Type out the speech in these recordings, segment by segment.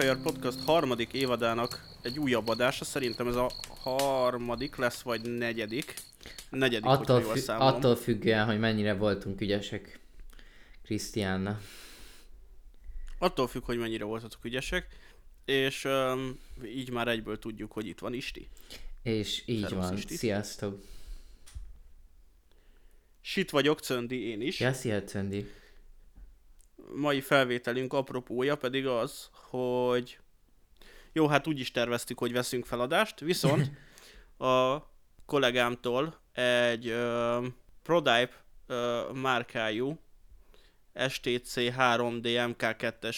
Campfire Podcast harmadik évadának egy újabb adása. Szerintem ez a harmadik lesz, vagy negyedik. Negyedik, Attól, jól fü- attól függően, hogy mennyire voltunk ügyesek Krisztiánna. Attól függ, hogy mennyire voltatok ügyesek. És um, így már egyből tudjuk, hogy itt van Isti. És így Szervusz, van. Isti. Sziasztok. Sit vagyok, Cöndi, én is. Ja, szia, Cöndi. Mai felvételünk apropója pedig az, hogy jó, hát úgy is terveztük, hogy veszünk feladást, viszont a kollégámtól egy uh, Prodype uh, márkájú STC 3D MK2-es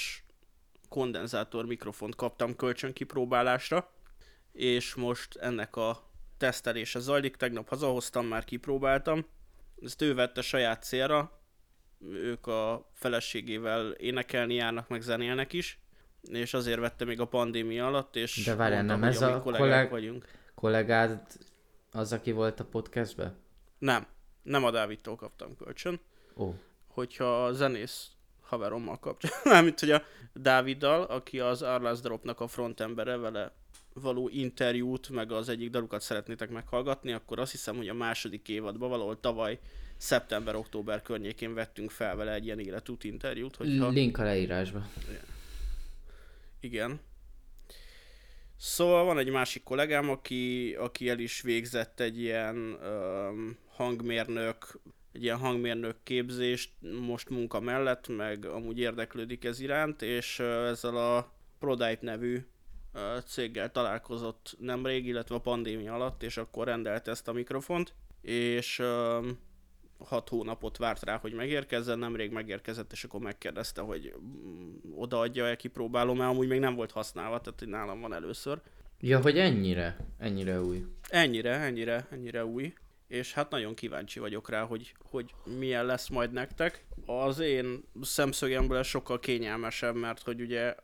kondenzátor mikrofont kaptam kölcsön kipróbálásra, és most ennek a tesztelése zajlik. Tegnap hazahoztam, már kipróbáltam. Ezt ő vette saját célra, ők a feleségével énekelni járnak, meg zenélnek is, és azért vette még a pandémia alatt, és De várjál, nem ez a kolleg- vagyunk. Kollégád az, aki volt a podcastben? Nem, nem a Dávidtól kaptam kölcsön, Ó, hogyha a zenész haverommal kapcsolatban, mármint hogy a Dáviddal, aki az Arlas Dropnak a frontembere, vele való interjút, meg az egyik dalukat szeretnétek meghallgatni, akkor azt hiszem, hogy a második évadban valahol tavaly szeptember-október környékén vettünk fel vele egy ilyen életút interjút, hogyha... link a leírásba. Igen. Szóval van egy másik kollégám, aki, aki el is végzett egy ilyen um, hangmérnök, egy ilyen hangmérnök képzést most munka mellett, meg amúgy érdeklődik ez iránt, és uh, ezzel a Prodype nevű uh, céggel találkozott nemrég, illetve a pandémia alatt, és akkor rendelt ezt a mikrofont, és um, hat hónapot várt rá, hogy megérkezzen, nemrég megérkezett, és akkor megkérdezte, hogy mm, odaadja-e, kipróbálom-e, amúgy még nem volt használva, tehát nálam van először. Ja, hogy ennyire? Ennyire új. Ennyire, ennyire, ennyire új, és hát nagyon kíváncsi vagyok rá, hogy, hogy milyen lesz majd nektek. Az én szemszögemből ez sokkal kényelmesebb, mert hogy ugye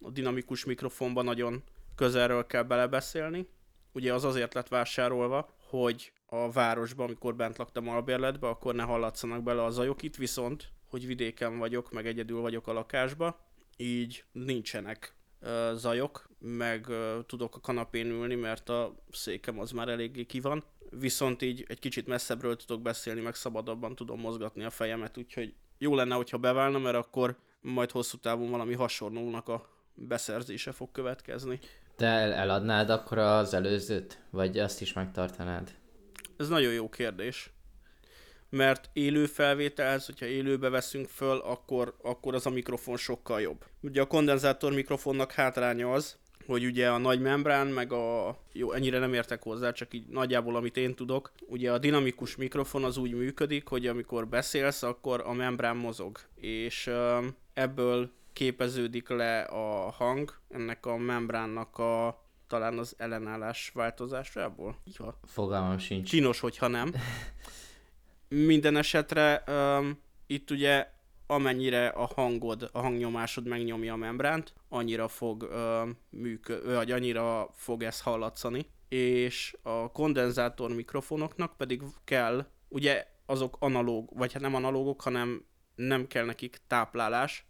a dinamikus mikrofonban nagyon közelről kell belebeszélni. Ugye az azért lett vásárolva, hogy a városban, amikor bent laktam albérletbe, akkor ne hallatszanak bele a zajok itt, viszont, hogy vidéken vagyok, meg egyedül vagyok a lakásba, így nincsenek ö, zajok, meg ö, tudok a kanapén ülni, mert a székem az már eléggé ki van. Viszont így egy kicsit messzebbről tudok beszélni, meg szabadabban tudom mozgatni a fejemet, úgyhogy jó lenne, hogyha beválna, mert akkor majd hosszú távon valami hasonlónak a beszerzése fog következni. Te el- eladnád akkor az előzőt? Vagy azt is megtartanád? Ez nagyon jó kérdés. Mert élő felvételhez, hogyha élőbe veszünk föl, akkor, akkor az a mikrofon sokkal jobb. Ugye a kondenzátor mikrofonnak hátránya az, hogy ugye a nagy membrán, meg a... Jó, ennyire nem értek hozzá, csak így nagyjából amit én tudok. Ugye a dinamikus mikrofon az úgy működik, hogy amikor beszélsz, akkor a membrán mozog. És ebből képeződik le a hang, ennek a membránnak a talán az ellenállás változásából. Ja, Fogalmam sincs. Csinos, hogyha nem. Minden esetre um, itt ugye amennyire a hangod, a hangnyomásod megnyomja a membránt, annyira fog um, műkö- vagy annyira fog ez hallatszani. És a kondenzátor mikrofonoknak pedig kell, ugye azok analóg, vagy hát nem analógok, hanem nem kell nekik táplálás,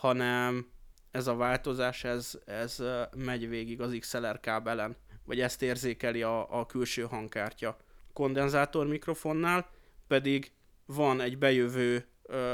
hanem ez a változás, ez, ez megy végig az XLR kábelen, vagy ezt érzékeli a, a külső hangkártya. Kondenzátor mikrofonnál pedig van egy bejövő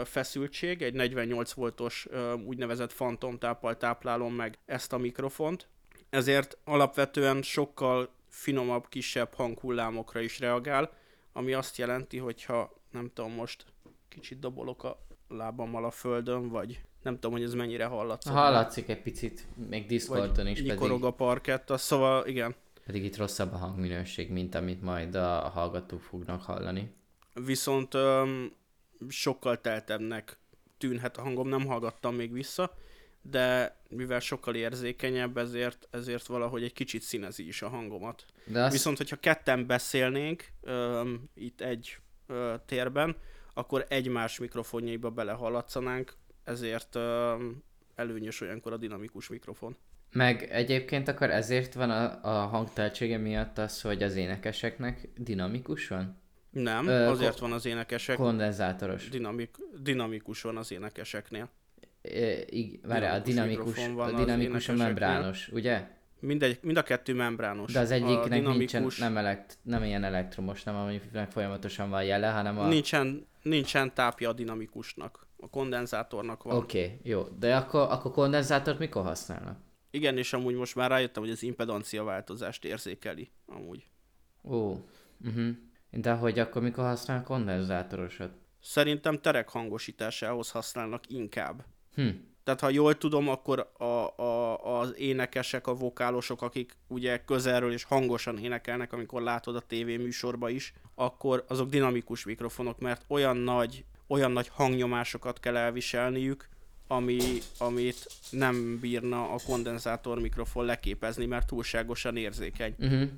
feszültség, egy 48 voltos úgynevezett fantomtáppal táplálom meg ezt a mikrofont, ezért alapvetően sokkal finomabb, kisebb hanghullámokra is reagál, ami azt jelenti, hogyha nem tudom most kicsit dobolok a lábammal a földön, vagy nem tudom, hogy ez mennyire hallatszik. Hallatszik egy picit, még Discordon is, pedig, a parkett, az szóval igen. pedig itt rosszabb a hangminőség, mint amit majd a hallgatók fognak hallani. Viszont öm, sokkal teltebbnek tűnhet a hangom, nem hallgattam még vissza, de mivel sokkal érzékenyebb, ezért, ezért valahogy egy kicsit színezi is a hangomat. De azt, Viszont, hogyha ketten beszélnénk öm, itt egy ö, térben, akkor egymás mikrofonjaiba belehallatszanánk, ezért előnyös olyankor a dinamikus mikrofon. Meg egyébként akkor ezért van a, a hangteltsége miatt az, hogy az énekeseknek dinamikus van? Nem, Ö, azért van az énekesek, Kondenzátoros. dinamik, dinamikus van az énekeseknél. várjál, a dinamikus, a dinamikus a membrános, ugye? Mindegy, mind a kettő membrános. De az egyiknek dinamikus... nincsen, nem, elekt, nem ilyen elektromos, nem aminek folyamatosan van jele, hanem a... Nincsen, nincsen tápja a dinamikusnak. A kondenzátornak van. Oké, okay, jó. De akkor, akkor kondenzátort mikor használnak? Igen, és amúgy most már rájöttem, hogy az impedancia változást érzékeli. Amúgy. Ó, uh-huh. De hogy akkor mikor használ kondenzátorosat? Szerintem terek hangosításához használnak inkább. Hm. Tehát ha jól tudom, akkor a, a, az énekesek, a vokálosok, akik ugye közelről és hangosan énekelnek, amikor látod a tévéműsorba is, akkor azok dinamikus mikrofonok, mert olyan nagy, olyan nagy hangnyomásokat kell elviselniük, ami, amit nem bírna a kondenzátor mikrofon leképezni, mert túlságosan érzékeny. Uh-huh.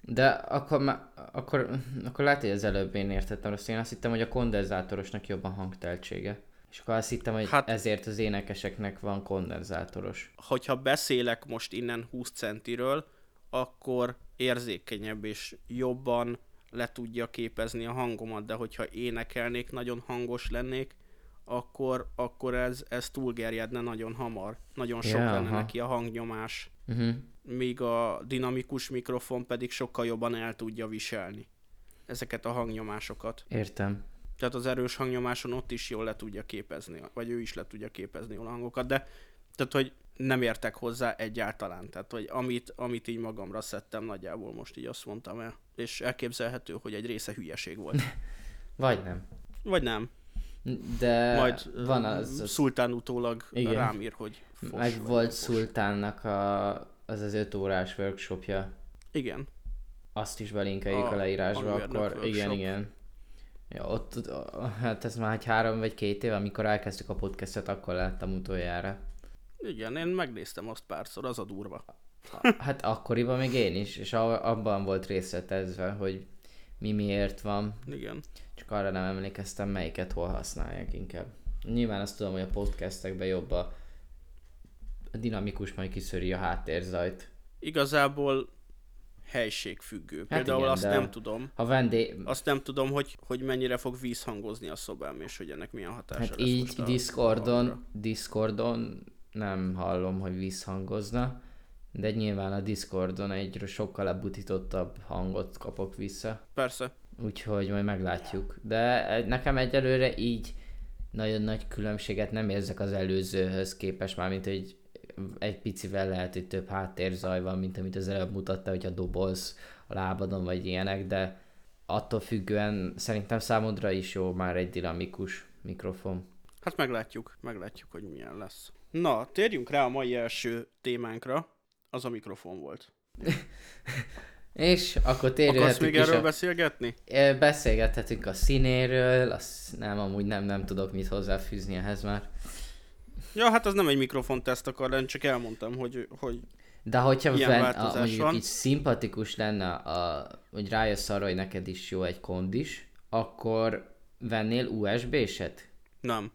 De akkor, akkor, akkor lehet, hogy az előbb én értettem rossz. Én azt hittem, hogy a kondenzátorosnak jobb a hangteltsége. És akkor azt hittem, hogy hát, ezért az énekeseknek van kondenzátoros. Hogyha beszélek most innen 20 centiről, akkor érzékenyebb és jobban le tudja képezni a hangomat, de hogyha énekelnék, nagyon hangos lennék, akkor, akkor ez, ez túlgerjedne nagyon hamar. Nagyon sok yeah, lenne aha. neki a hangnyomás. Uh-huh. Míg a dinamikus mikrofon pedig sokkal jobban el tudja viselni ezeket a hangnyomásokat. Értem. Tehát az erős hangnyomáson ott is jól le tudja képezni, vagy ő is le tudja képezni a hangokat, de tehát, hogy nem értek hozzá egyáltalán. Tehát, hogy amit, amit így magamra szedtem, nagyjából most így azt mondtam el. És elképzelhető, hogy egy része hülyeség volt. vagy nem. Vagy nem. De Majd van az, az... Szultán utólag igen. rám ír, hogy fos, Meg volt fos. Szultánnak a, az az öt órás workshopja. Igen. Azt is belinkeljük a, a leírásba, akkor workshop. igen, igen. Ja, ott, hát ez már egy három vagy két év, amikor elkezdtük a podcastet, akkor láttam utoljára. Igen, én megnéztem azt párszor, az a durva. Hát akkoriban még én is, és abban volt részletezve, hogy mi miért van. Igen. Csak arra nem emlékeztem, melyiket hol használják inkább. Nyilván azt tudom, hogy a podcastekben jobb a, dinamikus majd kiszöri a háttérzajt. Igazából helységfüggő. Hát Például igen, azt nem tudom. Ha vendég... Azt nem tudom, hogy, hogy mennyire fog vízhangozni a szobám, és hogy ennek milyen hatása hát lesz így Discordon, a Discordon nem hallom, hogy vízhangozna, de nyilván a Discordon egy sokkal lebutítottabb hangot kapok vissza. Persze. Úgyhogy majd meglátjuk. De nekem egyelőre így nagyon nagy különbséget nem érzek az előzőhöz képest, már mint hogy egy picivel lehet, hogy több háttérzaj van, mint amit az előbb mutatta, hogyha dobolsz a lábadon, vagy ilyenek, de attól függően szerintem számodra is jó már egy dinamikus mikrofon. Hát meglátjuk, meglátjuk, hogy milyen lesz. Na, térjünk rá a mai első témánkra, az a mikrofon volt. És akkor térjünk Akarsz még erről a... beszélgetni? Beszélgethetünk a színéről, azt nem, amúgy nem, nem tudok mit hozzáfűzni ehhez már. Ja, hát az nem egy mikrofonteszt akar lenni, csak elmondtam, hogy, hogy de hogyha ilyen ven, a, mondjuk van. így szimpatikus lenne, a, hogy rájössz arra, hogy neked is jó egy kondis, akkor vennél USB-set? Nem.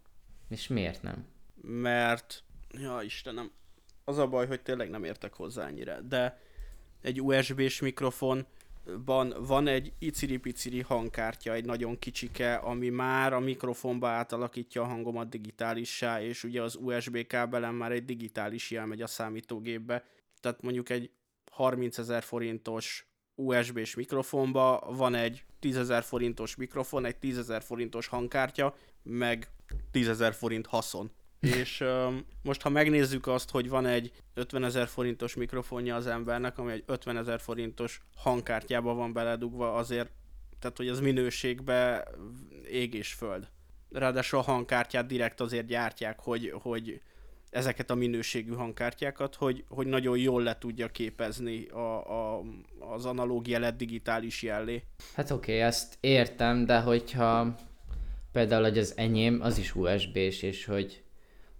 És miért nem? Mert, ja Istenem, az a baj, hogy tényleg nem értek hozzá ennyire, de egy USB-s mikrofon van, van egy iciri-piciri hangkártya, egy nagyon kicsike, ami már a mikrofonba átalakítja a hangomat digitálissá, és ugye az USB kábelen már egy digitális jel megy a számítógépbe. Tehát mondjuk egy 30 ezer forintos USB-s mikrofonba van egy 10 ezer forintos mikrofon, egy 10 ezer forintos hangkártya, meg 10 ezer forint haszon és um, most ha megnézzük azt, hogy van egy 50 ezer forintos mikrofonja az embernek, ami egy 50 ezer forintos hangkártyába van beledugva, azért, tehát hogy az minőségbe ég és föld. Ráadásul a hangkártyát direkt azért gyártják, hogy, hogy ezeket a minőségű hangkártyákat, hogy, hogy nagyon jól le tudja képezni a, a, az analóg jelet digitális jellé. Hát oké, okay, ezt értem, de hogyha például, hogy az enyém, az is USB-s, és hogy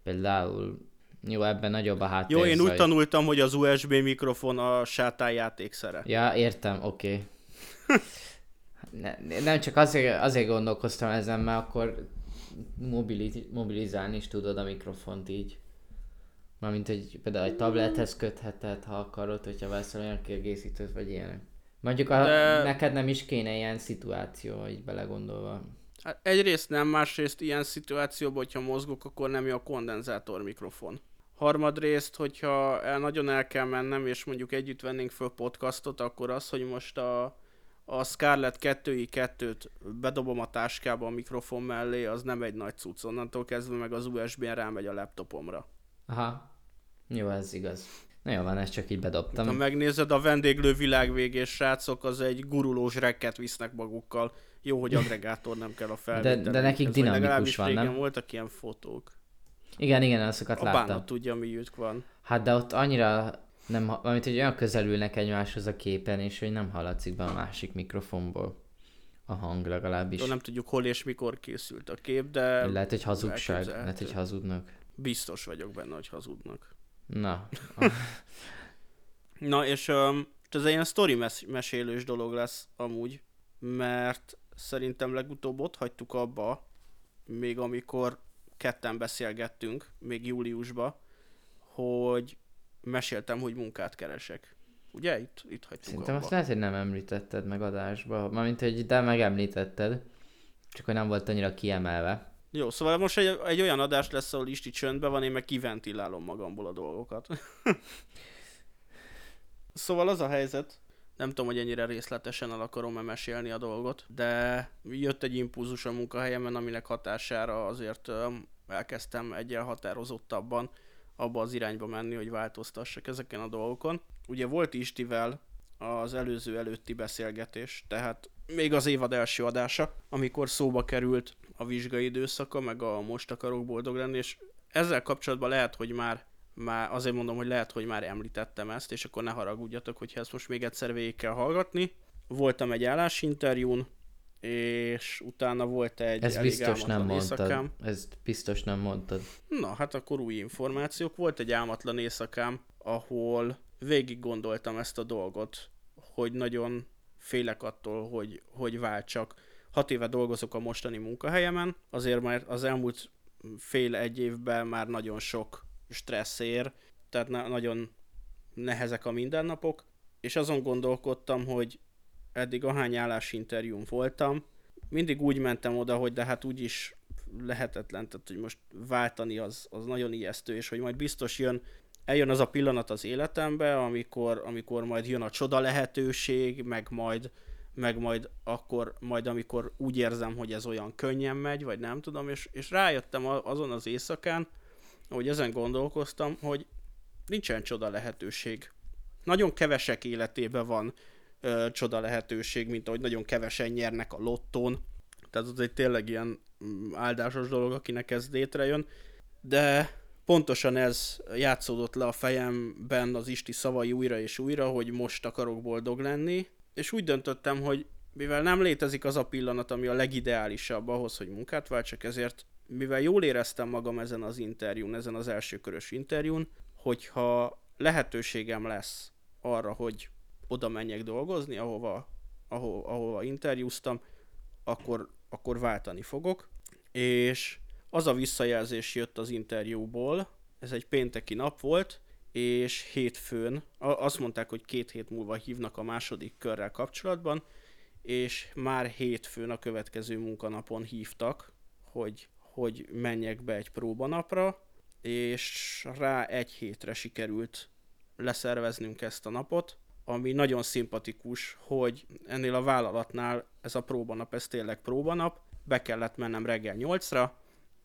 Például jó, ebben nagyobb a háttér. Jó, én úgy tanultam, hogy az USB mikrofon a sátán játékszere. Ja, értem, oké. Okay. ne, nem csak azért, azért gondolkoztam ezen, mert akkor mobili, mobilizálni is tudod a mikrofont így. Mármint, hogy például egy tablethez kötheted, ha akarod, hogyha veszel olyan kiegészítőt, vagy ilyenek. Mondjuk a, De... neked nem is kéne ilyen szituáció, így belegondolva. Hát egyrészt nem, másrészt ilyen szituációban, hogyha mozgok, akkor nem jó a kondenzátor mikrofon. Harmadrészt, hogyha el, nagyon el kell mennem, és mondjuk együtt vennénk föl podcastot, akkor az, hogy most a, a Scarlett 2i2-t bedobom a táskába a mikrofon mellé, az nem egy nagy cucc. Onnantól kezdve meg az USB-n rámegy a laptopomra. Aha. Jó, ez igaz. Na jó van, ezt csak így bedobtam. Ha megnézed, a vendéglő világvégés srácok, az egy gurulós rekket visznek magukkal. Jó, hogy agregátor nem kell a felvétel. De, de nekik Ez, dinamikus van, nem? voltak ilyen fotók. Igen, igen, azokat a láttam. A tudja, mi van. Hát de ott annyira nem, amit hogy olyan közelülnek egymáshoz a képen, és hogy nem hallatszik be a másik mikrofonból a hang legalábbis. Nem tudjuk hol és mikor készült a kép, de... Lehet, hogy hazugság, lehet, hogy hazudnak. Biztos vagyok benne, hogy hazudnak. Na. Na, és um, ez egy ilyen sztori mes- mesélős dolog lesz amúgy, mert szerintem legutóbb ott hagytuk abba, még amikor ketten beszélgettünk, még júliusban, hogy meséltem, hogy munkát keresek. Ugye? Itt, itt hagytuk Szerintem abba. azt lehet, hogy nem említetted meg adásba. Mármint, hogy de megemlítetted, csak hogy nem volt annyira kiemelve. Jó, szóval most egy, egy olyan adás lesz, ahol Isti csöndben van, én meg kiventilálom magamból a dolgokat. szóval az a helyzet, nem tudom, hogy ennyire részletesen el akarom-e mesélni a dolgot, de jött egy impulzus a munkahelyemen, aminek hatására azért elkezdtem egyel határozottabban abba az irányba menni, hogy változtassak ezeken a dolgokon. Ugye volt Istivel az előző előtti beszélgetés, tehát még az évad első adása, amikor szóba került a vizsgai időszaka, meg a most akarok boldog lenni, és ezzel kapcsolatban lehet, hogy már, már azért mondom, hogy lehet, hogy már említettem ezt, és akkor ne haragudjatok, hogyha ezt most még egyszer végig kell hallgatni. Voltam egy állásinterjún, és utána volt egy Ez biztos nem mondtad. Éjszakám. Ez biztos nem mondtad. Na, hát akkor új információk. Volt egy álmatlan éjszakám, ahol végig gondoltam ezt a dolgot, hogy nagyon félek attól, hogy, hogy váltsak. Hat éve dolgozok a mostani munkahelyemen, azért már az elmúlt fél egy évben már nagyon sok stressz ér, tehát na- nagyon nehezek a mindennapok, és azon gondolkodtam, hogy eddig ahány állásinterjún voltam, mindig úgy mentem oda, hogy de hát úgyis lehetetlen, tehát hogy most váltani az, az nagyon ijesztő, és hogy majd biztos jön, eljön az a pillanat az életembe, amikor, amikor majd jön a csoda lehetőség, meg majd, meg majd akkor, majd amikor úgy érzem, hogy ez olyan könnyen megy, vagy nem tudom, és, és rájöttem azon az éjszakán, hogy ezen gondolkoztam, hogy nincsen csoda lehetőség. Nagyon kevesek életében van ö, csoda lehetőség, mint ahogy nagyon kevesen nyernek a lottón. Tehát az egy tényleg ilyen mm, áldásos dolog, akinek ez létrejön. De pontosan ez játszódott le a fejemben az Isti szavai újra és újra, hogy most akarok boldog lenni, és úgy döntöttem, hogy mivel nem létezik az a pillanat, ami a legideálisabb ahhoz, hogy munkát váltsak, ezért mivel jól éreztem magam ezen az interjún, ezen az első körös interjún, hogyha lehetőségem lesz arra, hogy oda menjek dolgozni, ahova, ahova, ahova interjúztam, akkor, akkor váltani fogok. És az a visszajelzés jött az interjúból, ez egy pénteki nap volt, és hétfőn, azt mondták, hogy két hét múlva hívnak a második körrel kapcsolatban, és már hétfőn a következő munkanapon hívtak, hogy, hogy menjek be egy próbanapra, és rá egy hétre sikerült leszerveznünk ezt a napot, ami nagyon szimpatikus, hogy ennél a vállalatnál ez a próbanap, ez tényleg próbanap, be kellett mennem reggel 8-ra,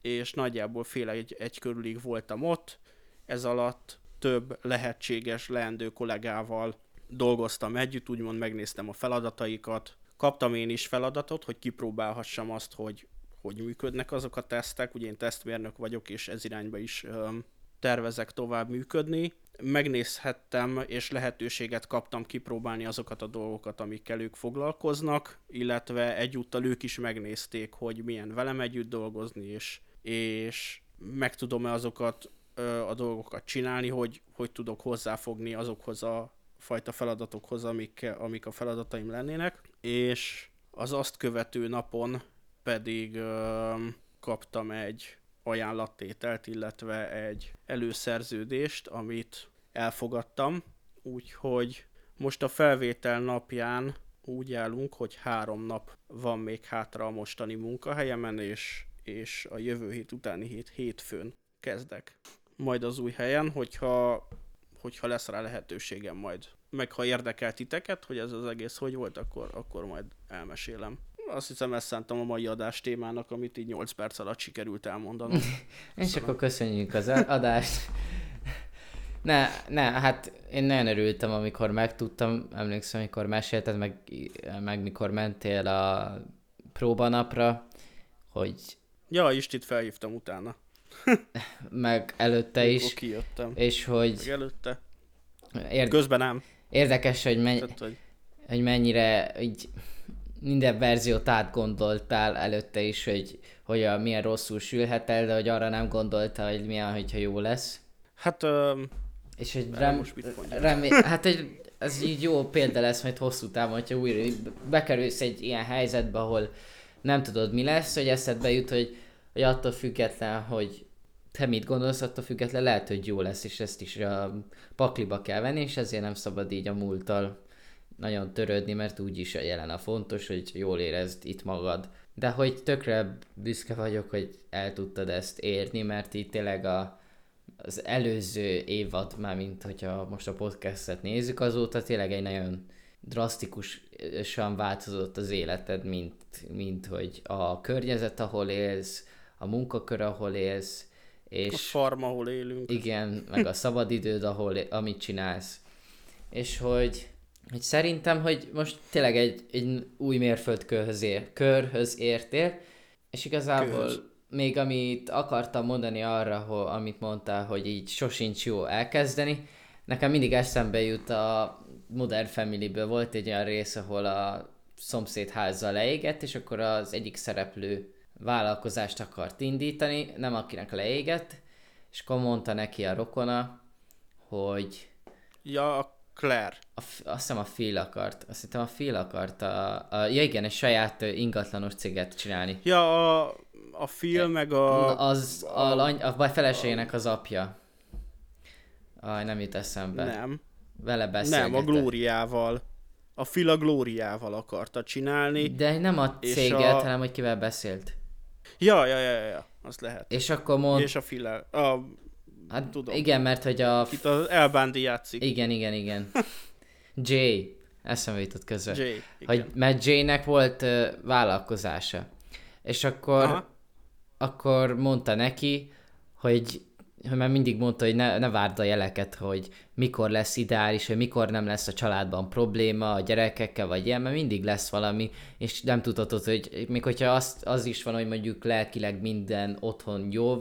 és nagyjából fél egy, egy körülig voltam ott, ez alatt több lehetséges leendő kollégával dolgoztam együtt, úgymond megnéztem a feladataikat, kaptam én is feladatot, hogy kipróbálhassam azt, hogy hogy működnek azok a tesztek, ugye én tesztmérnök vagyok, és ez irányba is öm, tervezek tovább működni, megnézhettem, és lehetőséget kaptam kipróbálni azokat a dolgokat, amikkel ők foglalkoznak, illetve egyúttal ők is megnézték, hogy milyen velem együtt dolgozni, és, és meg tudom-e azokat a dolgokat csinálni, hogy, hogy tudok hozzáfogni azokhoz a fajta feladatokhoz, amik, amik a feladataim lennének, és az azt követő napon pedig ö, kaptam egy ajánlattételt, illetve egy előszerződést, amit elfogadtam, úgyhogy most a felvétel napján úgy állunk, hogy három nap van még hátra a mostani munkahelyemen, és, és a jövő hét utáni hét hétfőn kezdek. Majd az új helyen, hogyha, hogyha lesz rá lehetőségem majd. Meg ha érdekel titeket, hogy ez az egész hogy volt, akkor, akkor majd elmesélem. Azt hiszem ezt szántam a mai adás témának, amit így 8 perc alatt sikerült elmondanom. És akkor köszönjük az adást. Ne, ne, hát én nagyon örültem, amikor megtudtam, emlékszem, amikor mesélted, meg, meg mikor mentél a próbanapra, hogy... Ja, Istit felhívtam utána. meg előtte is. kijöttem. És hogy... Meg előtte. Érd... Közben nem. Érdekes, hogy, menny... Tehát, hogy... hogy mennyire így minden verziót átgondoltál előtte is, hogy, hogy a, milyen rosszul sülhet el, de hogy arra nem gondolta, hogy milyen, hogyha jó lesz. Hát... Um, és hogy rem, remé, hát egy, ez így jó példa lesz majd hosszú távon, hogyha újra bekerülsz egy ilyen helyzetbe, ahol nem tudod mi lesz, hogy eszedbe jut, hogy, hogy attól független, hogy te mit gondolsz, attól független lehet, hogy jó lesz, és ezt is a pakliba kell venni, és ezért nem szabad így a múlttal nagyon törődni, mert úgyis a jelen a fontos, hogy jól érezd itt magad. De hogy tökre büszke vagyok, hogy el tudtad ezt érni, mert itt tényleg a, az előző évad, már mint hogyha most a podcastet nézzük, azóta tényleg egy nagyon drasztikusan változott az életed, mint, mint hogy a környezet, ahol élsz, a munkakör, ahol élsz, és... A farm, ahol élünk. Igen, meg a szabadidőd, ahol, amit csinálsz. És hogy, hogy szerintem, hogy most tényleg egy, egy új mérföldkörhöz ér, körhöz értél, és igazából Körhöz még amit akartam mondani arra, hogy, amit mondtál, hogy így sosincs jó elkezdeni, nekem mindig eszembe jut a Modern Family-ből volt egy olyan rész, ahol a szomszéd házza leégett, és akkor az egyik szereplő vállalkozást akart indítani, nem akinek leégett, és akkor mondta neki a rokona, hogy... Ja, a Claire. A, azt hiszem a Phil akart. Azt hiszem a Phil akart a, a ja igen, egy saját ingatlanos céget csinálni. Ja, a a film, meg a... Az a, a, a, a feleségének az apja. Aj, nem jut eszembe. Nem. Vele beszélgetett. Nem, a Glóriával. A Fila Glóriával akarta csinálni. De nem a céget, a... hanem hogy kivel beszélt. Ja, ja, ja, ja, azt lehet. És akkor mond... És a Fila... A... Hát tudom. Igen, mert hogy a... Itt az Elbándi játszik. Igen, igen, igen. Jay. Eszembe jutott közben. Jay, igen. Hogy, mert Jaynek volt uh, vállalkozása. És akkor Aha akkor mondta neki, hogy, már mindig mondta, hogy ne, ne várd a jeleket, hogy mikor lesz ideális, hogy mikor nem lesz a családban probléma a gyerekekkel, vagy ilyen, mert mindig lesz valami, és nem tudhatod, hogy még hogyha azt, az is van, hogy mondjuk lelkileg minden otthon jó,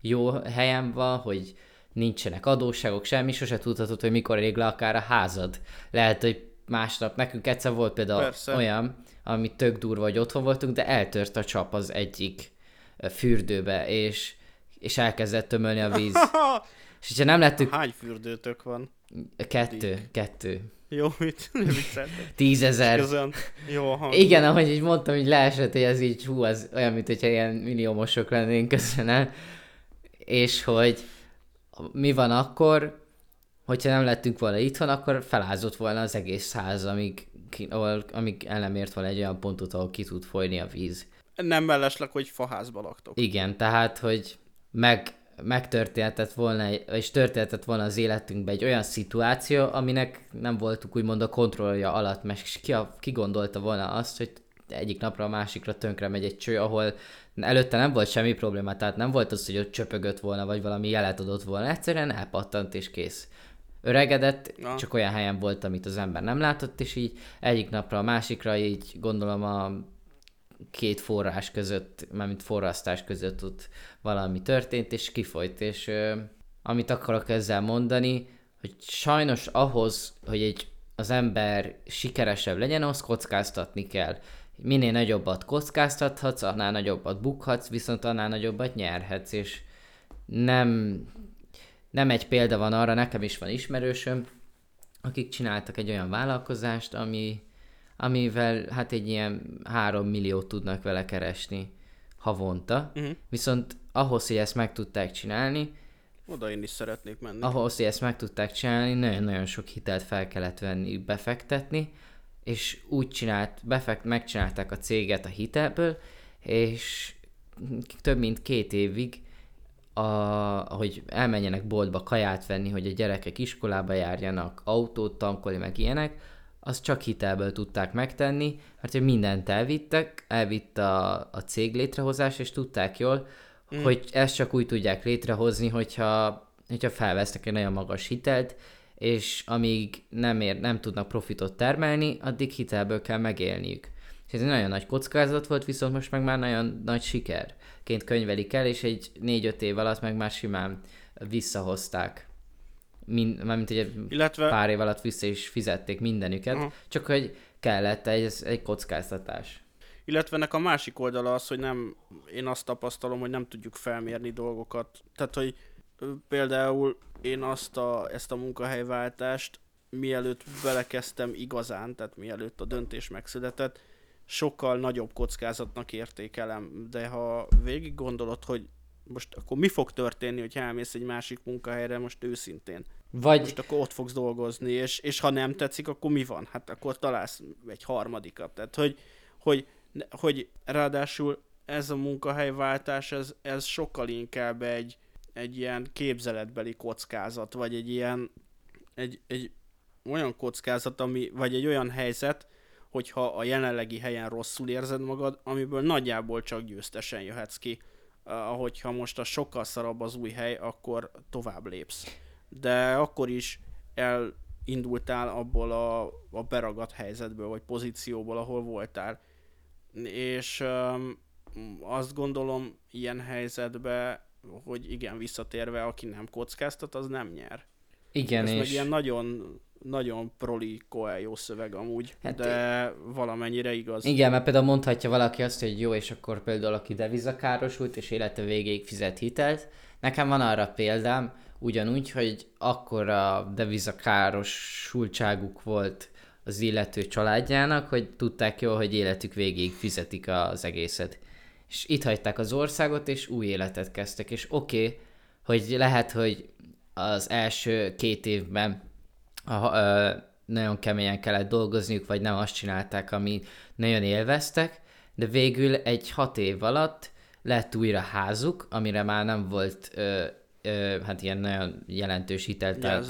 jó helyen van, hogy nincsenek adósságok, semmi, sose tudhatod, hogy mikor rég le akár a házad. Lehet, hogy másnap, nekünk egyszer volt például Persze. olyan, ami tök durva, hogy otthon voltunk, de eltört a csap az egyik fürdőbe, és, és elkezdett tömölni a víz. és hogyha nem lettük... Hány fürdőtök van? Kettő, Eddig. kettő. Jó, mit? Tízezer. Jó hang. Igen, ahogy így mondtam, hogy leesett, hogy ez így, hú, az olyan, mint hogyha ilyen milliómosok lennénk közben És hogy mi van akkor, hogyha nem lettünk volna itthon, akkor felázott volna az egész ház, amíg, ahol, amíg el nem ért volna egy olyan pontot, ahol ki tud folyni a víz nem mellesleg, hogy faházba laktok. Igen, tehát, hogy meg, megtörténhetett volna, és történhetett volna az életünkben egy olyan szituáció, aminek nem voltunk úgymond a kontrollja alatt, mert ki, a, ki gondolta volna azt, hogy egyik napra a másikra tönkre megy egy cső, ahol előtte nem volt semmi probléma, tehát nem volt az, hogy ott csöpögött volna, vagy valami jelet adott volna, egyszerűen elpattant és kész. Öregedett, Na. csak olyan helyen volt, amit az ember nem látott, és így egyik napra a másikra így gondolom a két forrás között, mármint forrasztás között ott valami történt, és kifolyt, és ö, amit akarok ezzel mondani, hogy sajnos ahhoz, hogy egy, az ember sikeresebb legyen, ahhoz kockáztatni kell. Minél nagyobbat kockáztathatsz, annál nagyobbat bukhatsz, viszont annál nagyobbat nyerhetsz, és nem, nem egy példa van arra, nekem is van ismerősöm, akik csináltak egy olyan vállalkozást, ami amivel hát egy ilyen 3 milliót tudnak vele keresni havonta. Uh-huh. Viszont ahhoz, hogy ezt meg tudták csinálni, oda én is szeretnék menni. Ahhoz, hogy ezt meg tudták csinálni, nagyon-nagyon sok hitelt fel kellett venni, befektetni, és úgy csinált, befekt, megcsinálták a céget a hitelből, és több mint két évig, a, hogy elmenjenek boltba kaját venni, hogy a gyerekek iskolába járjanak, autót tankolni, meg ilyenek, azt csak hitelből tudták megtenni, mert hogy mindent elvittek, elvitt a, a cég létrehozás, és tudták jól, mm. hogy ezt csak úgy tudják létrehozni, hogyha, hogyha felvesznek egy nagyon magas hitelt, és amíg nem, ér, nem tudnak profitot termelni, addig hitelből kell megélniük. És ez egy nagyon nagy kockázat volt, viszont most meg már nagyon nagy sikerként könyvelik el, és egy négy-öt év alatt meg már simán visszahozták. Mind, mármint egy Illetve... pár év alatt vissza is fizették mindenüket, uh-huh. csak hogy kellett egy, egy kockáztatás. Illetve ennek a másik oldala az, hogy nem, én azt tapasztalom, hogy nem tudjuk felmérni dolgokat. Tehát, hogy például én azt a, ezt a munkahelyváltást, mielőtt belekezdtem igazán, tehát mielőtt a döntés megszületett, sokkal nagyobb kockázatnak értékelem, de ha végig gondolod, hogy most akkor mi fog történni, hogy elmész egy másik munkahelyre, most őszintén. Vagy... Most akkor ott fogsz dolgozni, és, és ha nem tetszik, akkor mi van? Hát akkor találsz egy harmadikat. Tehát, hogy, hogy, hogy ráadásul ez a munkahelyváltás, ez, ez sokkal inkább egy, egy ilyen képzeletbeli kockázat, vagy egy ilyen egy, egy olyan kockázat, ami, vagy egy olyan helyzet, hogyha a jelenlegi helyen rosszul érzed magad, amiből nagyjából csak győztesen jöhetsz ki. Ahogyha most a sokkal szarabb az új hely, akkor tovább lépsz. De akkor is elindultál abból a, a beragadt helyzetből, vagy pozícióból, ahol voltál. És um, azt gondolom, ilyen helyzetben hogy igen, visszatérve, aki nem kockáztat, az nem nyer. Igen, Ez és... meg ilyen nagyon nagyon proli jó szöveg amúgy, hát de én... valamennyire igaz. Igen, mert például mondhatja valaki azt, hogy jó, és akkor például aki devizakárosult, és élete végéig fizet hitelt. Nekem van arra példám, ugyanúgy, hogy akkor a devizakárosultságuk volt az illető családjának, hogy tudták jól, hogy életük végéig fizetik az egészet és itt hagyták az országot, és új életet kezdtek, és oké, okay, hogy lehet, hogy az első két évben a, ö, nagyon keményen kellett dolgozniuk, vagy nem azt csinálták, ami nagyon élveztek, de végül egy hat év alatt lett újra házuk, amire már nem volt ö, ö, hát ilyen nagyon jelentős hitel. Tehát,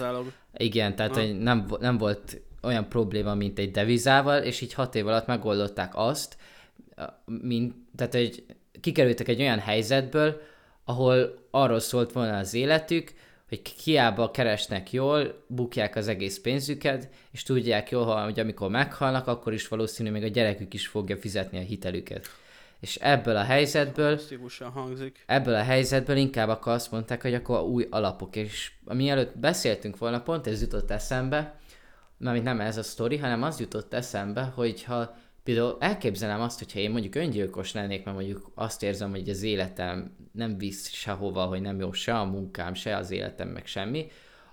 igen, tehát hogy nem, nem volt olyan probléma, mint egy devizával, és így hat év alatt megoldották azt, mint, tehát hogy kikerültek egy olyan helyzetből, ahol arról szólt volna az életük, hogy kiába keresnek jól, bukják az egész pénzüket, és tudják jól, hogy amikor meghalnak, akkor is valószínű még a gyerekük is fogja fizetni a hitelüket. És ebből a helyzetből, hangzik. ebből a helyzetből inkább akkor azt mondták, hogy akkor új alapok, és mielőtt beszéltünk volna, pont ez jutott eszembe, mert nem ez a sztori, hanem az jutott eszembe, hogy ha Például elképzelem azt, hogyha én mondjuk öngyilkos lennék, mert mondjuk azt érzem, hogy az életem nem visz sehova, hogy nem jó se a munkám, se az életem, meg semmi,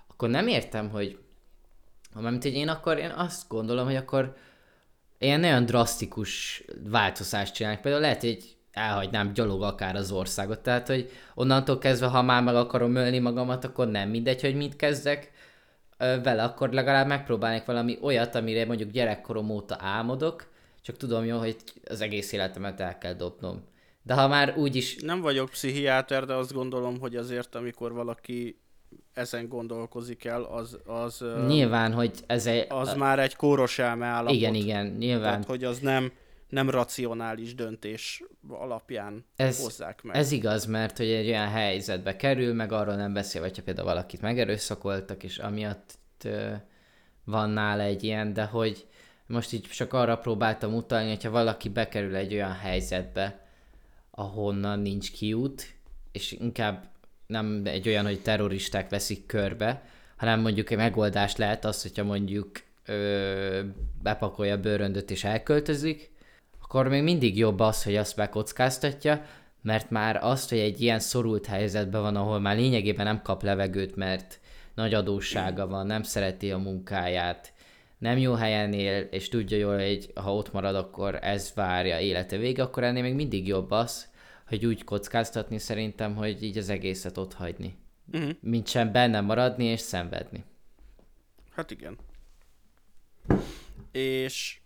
akkor nem értem, hogy mert hogy én akkor én azt gondolom, hogy akkor ilyen nagyon drasztikus változást csinálnak. Például lehet, hogy elhagynám gyalog akár az országot. Tehát, hogy onnantól kezdve, ha már meg akarom ölni magamat, akkor nem mindegy, hogy mit kezdek vele, akkor legalább megpróbálnék valami olyat, amire mondjuk gyerekkorom óta álmodok, csak tudom jó, hogy az egész életemet el kell dobnom. De ha már úgy is... Nem vagyok pszichiáter, de azt gondolom, hogy azért, amikor valaki ezen gondolkozik el, az... az nyilván, hogy ez egy... Az a... már egy kóros elme állapot. Igen, igen, nyilván. Tehát, hogy az nem, nem racionális döntés alapján ez, hozzák meg. Ez igaz, mert hogy egy olyan helyzetbe kerül, meg arról nem beszél, hogyha például valakit megerőszakoltak, és amiatt van nála egy ilyen, de hogy most így csak arra próbáltam utalni, hogyha valaki bekerül egy olyan helyzetbe, ahonnan nincs kiút, és inkább nem egy olyan, hogy terroristák veszik körbe, hanem mondjuk egy megoldás lehet az, hogyha mondjuk ö, bepakolja a bőröndöt és elköltözik, akkor még mindig jobb az, hogy azt bekockáztatja, mert már azt, hogy egy ilyen szorult helyzetben van, ahol már lényegében nem kap levegőt, mert nagy adóssága van, nem szereti a munkáját, nem jó helyen él, és tudja jól, hogy ha ott marad, akkor ez várja élete vége, akkor ennél még mindig jobb az, hogy úgy kockáztatni szerintem, hogy így az egészet ott hagyni. Uh-huh. Mint sem benne maradni és szenvedni. Hát igen. És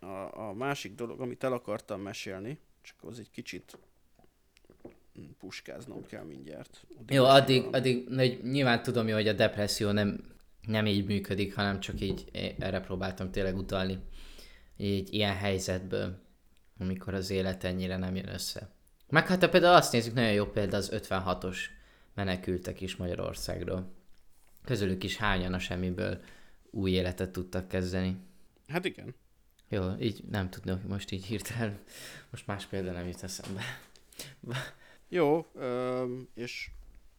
a, a másik dolog, amit el akartam mesélni, csak az egy kicsit puskáznom kell mindjárt. Addig Jó, addig, addig hogy nyilván tudom hogy a depresszió nem, nem így működik, hanem csak így erre próbáltam tényleg utalni. Így ilyen helyzetből, amikor az élet ennyire nem jön össze. Meg hát ha például azt nézzük, nagyon jó példa az 56-os menekültek is Magyarországról. Közülük is hányan a semmiből új életet tudtak kezdeni. Hát igen. Jó, így nem tudnak most így hirtelen. Most más példa nem jut eszembe. Jó, és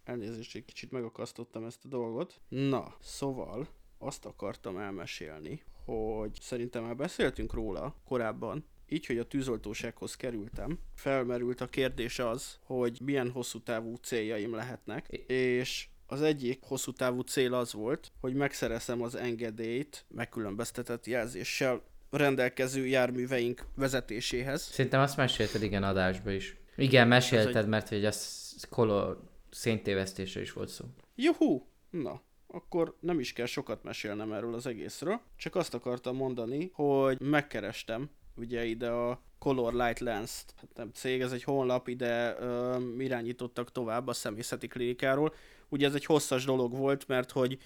elnézést, egy kicsit megakasztottam ezt a dolgot. Na, szóval azt akartam elmesélni, hogy szerintem már beszéltünk róla korábban, így, hogy a tűzoltósághoz kerültem, felmerült a kérdés az, hogy milyen hosszú távú céljaim lehetnek, és az egyik hosszú távú cél az volt, hogy megszerezem az engedélyt megkülönböztetett jelzéssel rendelkező járműveink vezetéséhez. Szerintem azt mesélted igen adásba is. Igen, mesélted, mert hogy az kolor széntévesztésre is volt szó. Juhu! Na, akkor nem is kell sokat mesélnem erről az egészről. Csak azt akartam mondani, hogy megkerestem ugye ide a Color Light Lens-t, hát nem cég, ez egy honlap, ide ö, irányítottak tovább a személyzeti klinikáról. Ugye ez egy hosszas dolog volt, mert hogy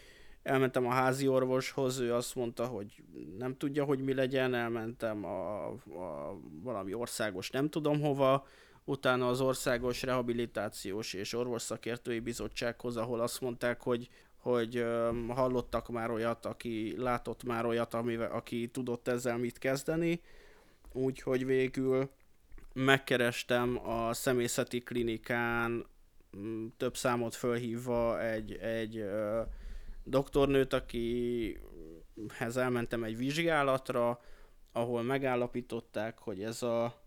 elmentem a házi orvoshoz, ő azt mondta, hogy nem tudja, hogy mi legyen, elmentem a, a valami országos nem tudom hova, utána az Országos Rehabilitációs és Orvosszakértői Bizottsághoz, ahol azt mondták, hogy hogy hallottak már olyat, aki látott már olyat, amivel, aki tudott ezzel mit kezdeni, úgyhogy végül megkerestem a személyzeti klinikán több számot fölhívva egy, egy uh, doktornőt, akihez elmentem egy vizsgálatra, ahol megállapították, hogy ez a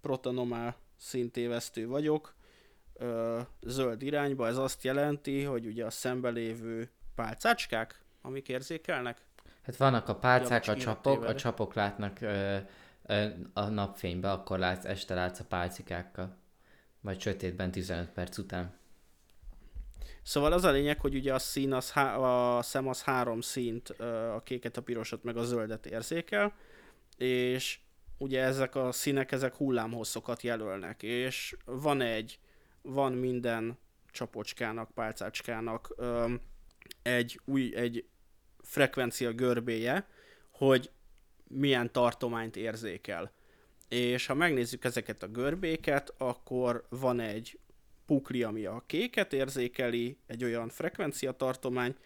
protonomál szintévesztő vagyok, ö, zöld irányba. Ez azt jelenti, hogy ugye a szembelévő pálcácskák, amik érzékelnek. Hát vannak a pálcák, a csapok, a csapok látnak ö, ö, a napfénybe, akkor látsz, este látsz a pálcikákkal. Vagy sötétben 15 perc után. Szóval az a lényeg, hogy ugye a szín, az há- a szem az három színt, a kéket, a pirosat, meg a zöldet érzékel, és ugye ezek a színek, ezek hullámhosszokat jelölnek, és van egy, van minden csapocskának, pálcácskának öm, egy új, egy frekvencia görbéje, hogy milyen tartományt érzékel. És ha megnézzük ezeket a görbéket, akkor van egy pukli, ami a kéket érzékeli, egy olyan frekvencia tartomány,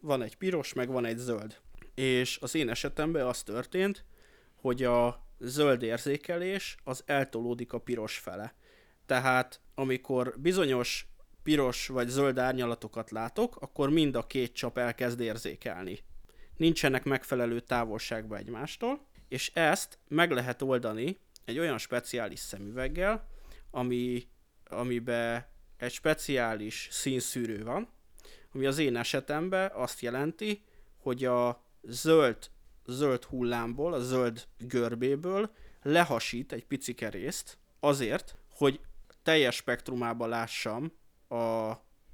van egy piros, meg van egy zöld. És az én esetemben az történt, hogy a zöld érzékelés az eltolódik a piros fele. Tehát amikor bizonyos piros vagy zöld árnyalatokat látok, akkor mind a két csap elkezd érzékelni. Nincsenek megfelelő távolságba egymástól, és ezt meg lehet oldani egy olyan speciális szemüveggel, ami, amiben egy speciális színszűrő van, ami az én esetemben azt jelenti, hogy a zöld zöld hullámból, a zöld görbéből lehasít egy picike részt azért, hogy teljes spektrumában lássam a,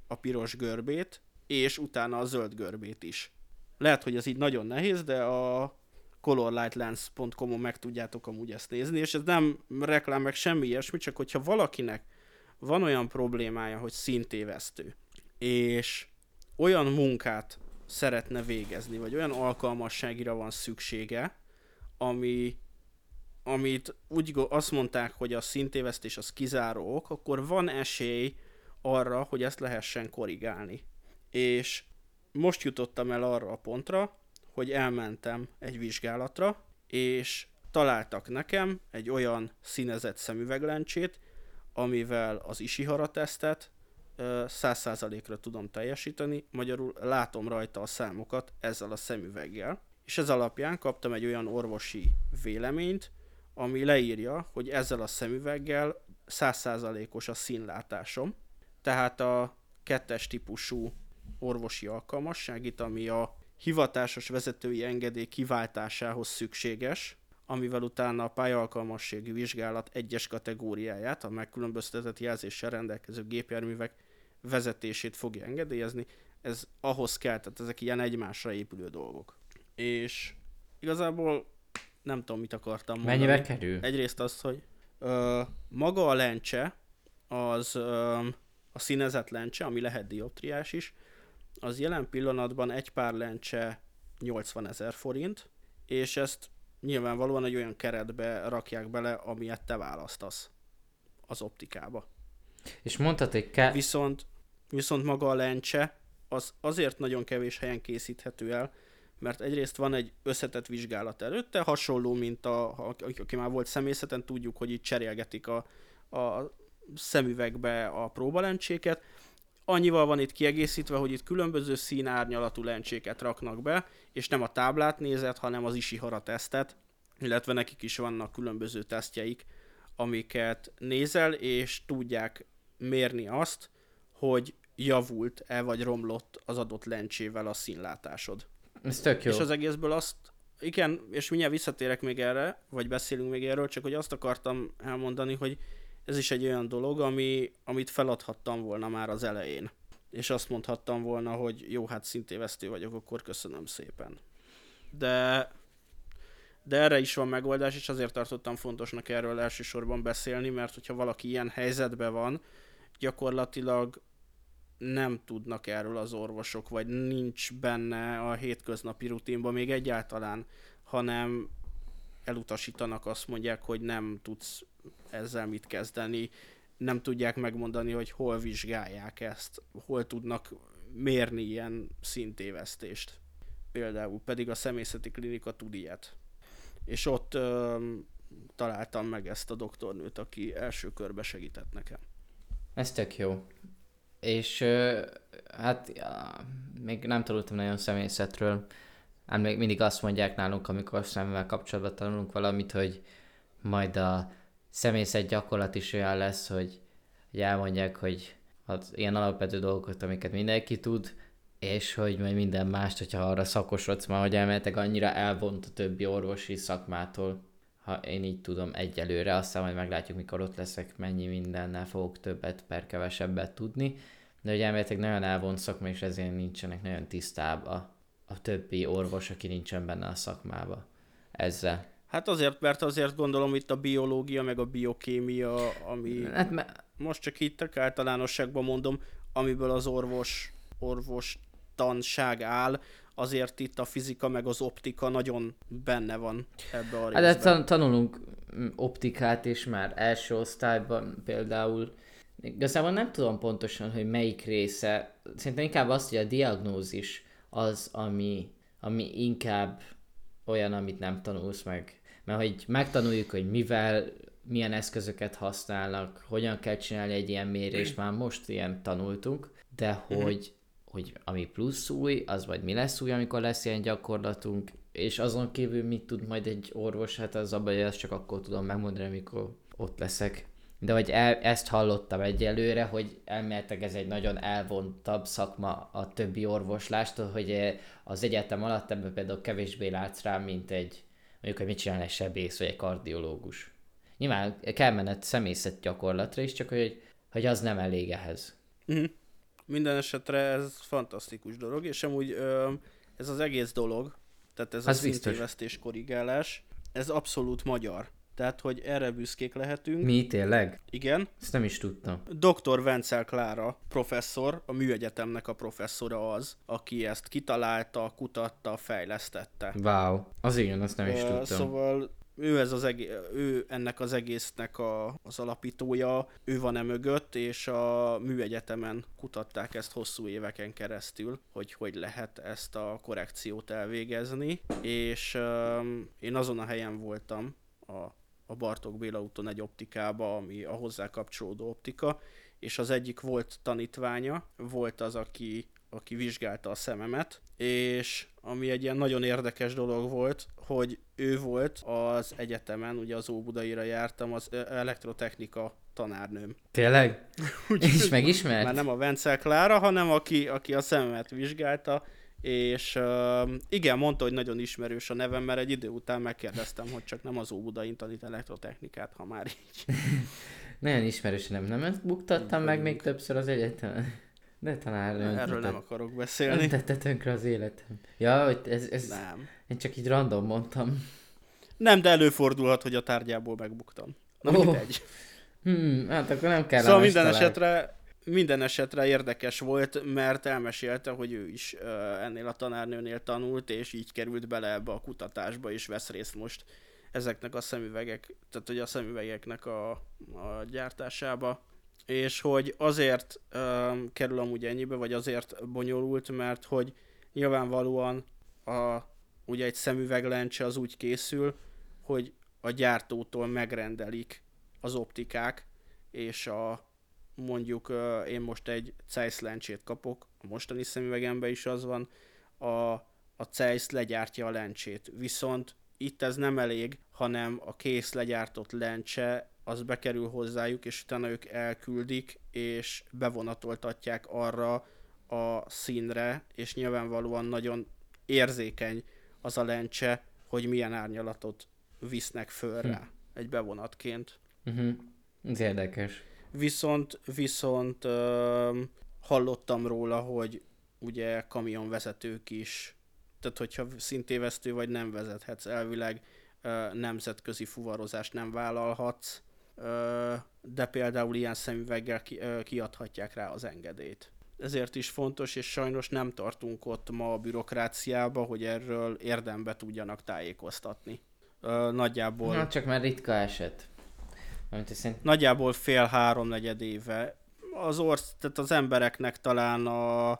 a piros görbét, és utána a zöld görbét is. Lehet, hogy ez így nagyon nehéz, de a colorlightlens.com-on meg tudjátok amúgy ezt nézni, és ez nem reklám meg semmi ilyesmi, csak hogyha valakinek van olyan problémája, hogy szintévesztő, és olyan munkát szeretne végezni, vagy olyan alkalmasságira van szüksége, ami, amit úgy azt mondták, hogy a szintévesztés az kizáró ok, akkor van esély arra, hogy ezt lehessen korrigálni. És most jutottam el arra a pontra, hogy elmentem egy vizsgálatra, és találtak nekem egy olyan színezett szemüveglencsét, amivel az Ishihara tesztet, 100%-ra tudom teljesíteni, magyarul látom rajta a számokat ezzel a szemüveggel. És ez alapján kaptam egy olyan orvosi véleményt, ami leírja, hogy ezzel a szemüveggel 100%-os a színlátásom. Tehát a kettes típusú orvosi alkalmasság itt, ami a hivatásos vezetői engedély kiváltásához szükséges, amivel utána a pályalkalmassági vizsgálat egyes kategóriáját, a megkülönböztetett jelzéssel rendelkező gépjárművek vezetését fogja engedélyezni, ez ahhoz kell, tehát ezek ilyen egymásra épülő dolgok. És igazából nem tudom, mit akartam mondani. Mennyibe kerül? Egyrészt az, hogy ö, maga a lencse, az ö, a színezett lencse, ami lehet dioptriás is, az jelen pillanatban egy pár lencse 80 ezer forint, és ezt nyilvánvalóan egy olyan keretbe rakják bele, amilyet te választasz az optikába. És mondtad, hogy kell... Viszont, viszont maga a lencse az azért nagyon kevés helyen készíthető el, mert egyrészt van egy összetett vizsgálat előtte, hasonló, mint a, aki már volt személyzeten, tudjuk, hogy itt cserélgetik a, a szemüvegbe a próbalencséket. Annyival van itt kiegészítve, hogy itt különböző színárnyalatú lencséket raknak be, és nem a táblát nézett, hanem az Ishihara tesztet, illetve nekik is vannak különböző tesztjeik, amiket nézel, és tudják mérni azt, hogy javult-e vagy romlott az adott lencsével a színlátásod. Ez tök jó. És az egészből azt, igen, és mindjárt visszatérek még erre, vagy beszélünk még erről, csak hogy azt akartam elmondani, hogy ez is egy olyan dolog, ami, amit feladhattam volna már az elején. És azt mondhattam volna, hogy jó, hát szintévesztő vagyok, akkor köszönöm szépen. De, de erre is van megoldás, és azért tartottam fontosnak erről elsősorban beszélni, mert hogyha valaki ilyen helyzetben van, gyakorlatilag nem tudnak erről az orvosok, vagy nincs benne a hétköznapi rutinban még egyáltalán, hanem elutasítanak, azt mondják, hogy nem tudsz ezzel mit kezdeni, nem tudják megmondani, hogy hol vizsgálják ezt, hol tudnak mérni ilyen szintévesztést. Például pedig a személyzeti klinika tud ilyet. És ott ö, találtam meg ezt a doktornőt, aki első körbe segített nekem. Ez tök jó. És hát ja, még nem tanultam nagyon szemészetről. Hát még mindig azt mondják nálunk, amikor szemvel kapcsolatban tanulunk valamit, hogy majd a személyzet gyakorlat is olyan lesz, hogy, hogy elmondják, hogy az ilyen alapvető dolgokat, amiket mindenki tud, és hogy majd minden mást, hogyha arra szakosodsz, már hogy elmehetek annyira elvont a többi orvosi szakmától, ha én így tudom egyelőre, aztán majd meglátjuk, mikor ott leszek, mennyi mindennel fogok többet per kevesebbet tudni, de hogy elméletileg nagyon elvont szakma, és ezért nincsenek nagyon tisztában a többi orvos, aki nincsen benne a szakmába ezzel. Hát azért, mert azért gondolom itt a biológia, meg a biokémia, ami hát me- most csak itt általánosságban mondom, amiből az orvos, orvos tanság áll, azért itt a fizika meg az optika nagyon benne van ebbe a részben. Hát tanulunk optikát is már első osztályban például. Igazából nem tudom pontosan, hogy melyik része. Szerintem inkább azt, hogy a diagnózis az, ami, ami inkább olyan, amit nem tanulsz meg. Mert hogy megtanuljuk, hogy mivel, milyen eszközöket használnak, hogyan kell csinálni egy ilyen mérést, már most ilyen tanultunk, de mhm. hogy hogy ami plusz új, az vagy mi lesz új, amikor lesz ilyen gyakorlatunk, és azon kívül mit tud majd egy orvos, hát az abban, hogy ezt csak akkor tudom megmondani, amikor ott leszek. De hogy el, ezt hallottam egyelőre, hogy elméletek ez egy nagyon elvontabb szakma a többi orvoslástól, hogy eh, az egyetem alatt ebben például kevésbé látsz rá, mint egy, mondjuk, hogy mit csinál egy sebész vagy egy kardiológus. Nyilván kell menned személyzet gyakorlatra is, csak hogy, hogy az nem elég ehhez. Mm. Minden esetre ez fantasztikus dolog, és amúgy ö, ez az egész dolog, tehát ez az a szintévesztés korrigálás, ez abszolút magyar. Tehát, hogy erre büszkék lehetünk. Mi, tényleg? Igen. Ezt nem is tudtam. Dr. Vencel Klára professzor, a műegyetemnek a professzora az, aki ezt kitalálta, kutatta, fejlesztette. Wow, az igen, azt nem is tudtam. Szóval ő, ez az egész, ő ennek az egésznek a, az alapítója, ő van e mögött, és a műegyetemen kutatták ezt hosszú éveken keresztül, hogy hogy lehet ezt a korrekciót elvégezni, és um, én azon a helyen voltam, a, a Bartók Béla úton egy optikába, ami a hozzá kapcsolódó optika, és az egyik volt tanítványa, volt az, aki aki vizsgálta a szememet, és ami egy ilyen nagyon érdekes dolog volt, hogy ő volt az egyetemen, ugye az Óbudaira jártam, az elektrotechnika tanárnőm. Tényleg? és megismert? Már nem a Vencel Klára, hanem aki, aki a szememet vizsgálta, és uh, igen, mondta, hogy nagyon ismerős a nevem, mert egy idő után megkérdeztem, hogy csak nem az Óbudain tanít elektrotechnikát, ha már így. nagyon ismerős nem, nem buktattam meg még többször az egyetemen. De talán Erről nem akarok beszélni. Tette tönkre az életem. Ja, hogy ez, ez... Nem. Én csak így random mondtam. Nem, de előfordulhat, hogy a tárgyából megbuktam. Na Ó. mindegy. Hmm, hát akkor nem kell Szóval minden esetre, minden esetre érdekes volt, mert elmesélte, hogy ő is uh, ennél a tanárnőnél tanult, és így került bele ebbe a kutatásba, és vesz részt most ezeknek a szemüvegek, tehát hogy a szemüvegeknek a, a gyártásába. És hogy azért um, kerül amúgy ennyibe, vagy azért bonyolult, mert hogy nyilvánvalóan a, ugye egy szemüveglencse az úgy készül, hogy a gyártótól megrendelik az optikák, és a mondjuk ö, én most egy Zeiss lencsét kapok, a mostani szemüvegemben is az van, a, a Zeiss legyártja a lencsét. Viszont itt ez nem elég, hanem a kész legyártott lencse az bekerül hozzájuk, és utána ők elküldik, és bevonatoltatják arra a színre, és nyilvánvalóan nagyon érzékeny az a lencse, hogy milyen árnyalatot visznek föl rá egy bevonatként. Uh-huh. Ez érdekes. Viszont, viszont ö, hallottam róla, hogy ugye kamionvezetők is, tehát hogyha szintévesztő vagy nem vezethetsz, elvileg ö, nemzetközi fuvarozást nem vállalhatsz, de például ilyen szemüveggel kiadhatják rá az engedélyt. Ezért is fontos, és sajnos nem tartunk ott ma a bürokráciába, hogy erről érdembe tudjanak tájékoztatni. Nagyjából Hát csak már ritka eset. Szerint... nagyjából fél háromnegyed éve. Az orsz, tehát az embereknek talán a,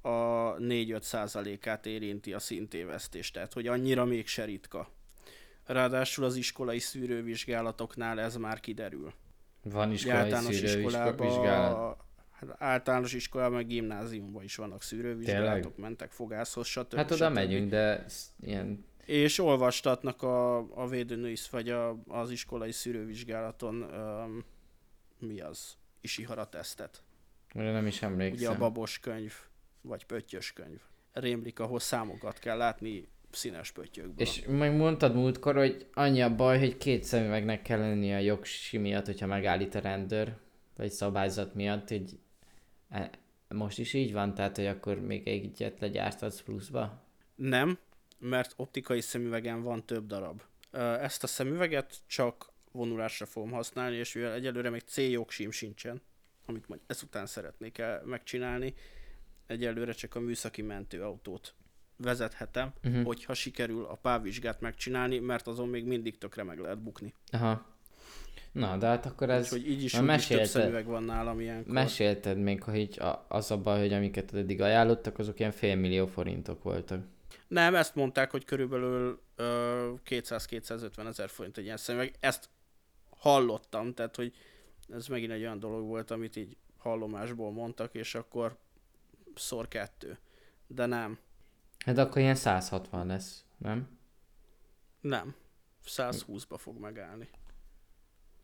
a 4-5 százalékát érinti a szintévesztés, tehát hogy annyira mégse ritka. Ráadásul az iskolai szűrővizsgálatoknál ez már kiderül. Van Ugye iskolai általános szűrővizsgálat. iskolában, hát általános iskolában, meg gimnáziumban is vannak szűrővizsgálatok, mentek fogászhoz, stb. Hát oda stb. megyünk, de ilyen... És olvastatnak a, a védőnői, vagy a, az iskolai szűrővizsgálaton um, mi az? Isihara tesztet. Mert nem is emlékszem. Ugye a babos könyv, vagy pöttyös könyv. Rémlik, ahol számokat kell látni színes pöttyökből. És meg mondtad múltkor, hogy annyi a baj, hogy két szemüvegnek kell lennie a jogsi miatt, hogyha megállít a rendőr, vagy szabályzat miatt, hogy e- most is így van, tehát hogy akkor még egyet legyártatsz pluszba? Nem, mert optikai szemüvegen van több darab. Ezt a szemüveget csak vonulásra fogom használni, és mivel egyelőre még C-jogsim sincsen, amit majd ezután szeretnék el megcsinálni, egyelőre csak a műszaki mentőautót vezethetem, uh-huh. hogyha sikerül a pávvizsgát megcsinálni, mert azon még mindig tökre meg lehet bukni. Aha. Na, de hát akkor ez... Úgyhogy így is, úgy is több mesélted- szemüveg van nálam ilyenkor. Mesélted még, hogy a, az a baj, hogy amiket eddig ajánlottak, azok ilyen félmillió forintok voltak. Nem, ezt mondták, hogy körülbelül ö, 200-250 ezer forint egy ilyen szemüveg. Ezt hallottam, tehát hogy ez megint egy olyan dolog volt, amit így hallomásból mondtak, és akkor szor kettő. De nem, Hát akkor ilyen 160 lesz, nem? nem. 120-ba fog megállni.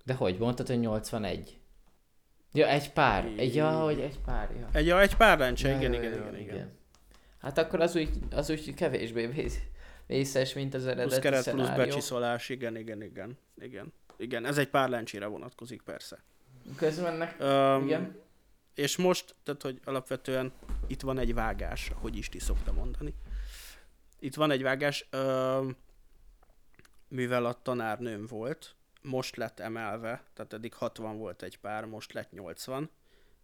De hogy? Mondtad, hogy 81? Ja, egy pár. Egy, ja, hogy egy pár. Ja. Egy, ja, egy pár lencse, igen, igen, ja, igen, igen. Hát akkor az úgy, az úgy kevésbé vész, vészes, mint az eredeti Plusz keret, plusz becsiszolás, igen, igen, igen, igen. Igen, ez egy pár lencsére vonatkozik persze. Közben nek... Um, Igen. És most, tehát hogy alapvetően itt van egy vágás, hogy Isti szokta mondani. Itt van egy vágás, ö, mivel a tanárnőm volt, most lett emelve, tehát eddig 60 volt egy pár, most lett 80,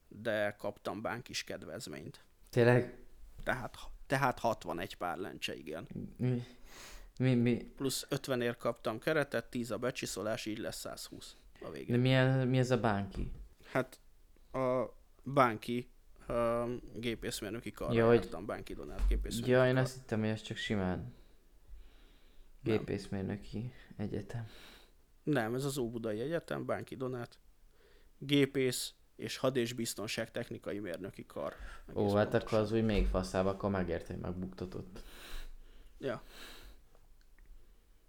de kaptam bánkis kedvezményt. Tényleg? Tehát, tehát 61 pár lencse, igen. Mi? Mi? mi? Plusz 50 ér kaptam keretet, 10 a becsiszolás, így lesz 120 a De végén. mi, a, mi ez a bánki? Hát a bánki um, gépészmérnöki karra Ja, ja, hogy- jártam, bánki donát gépészmérnöki Ja, én azt hittem, hogy ez csak simán Nem. gépészmérnöki egyetem. Nem, ez az Óbudai Egyetem, Bánki Donát, gépész és had- és biztonságtechnikai mérnöki kar. Ó, Egész hát akkor az úgy még faszább, akkor megérte, hogy megbuktatott. Ja.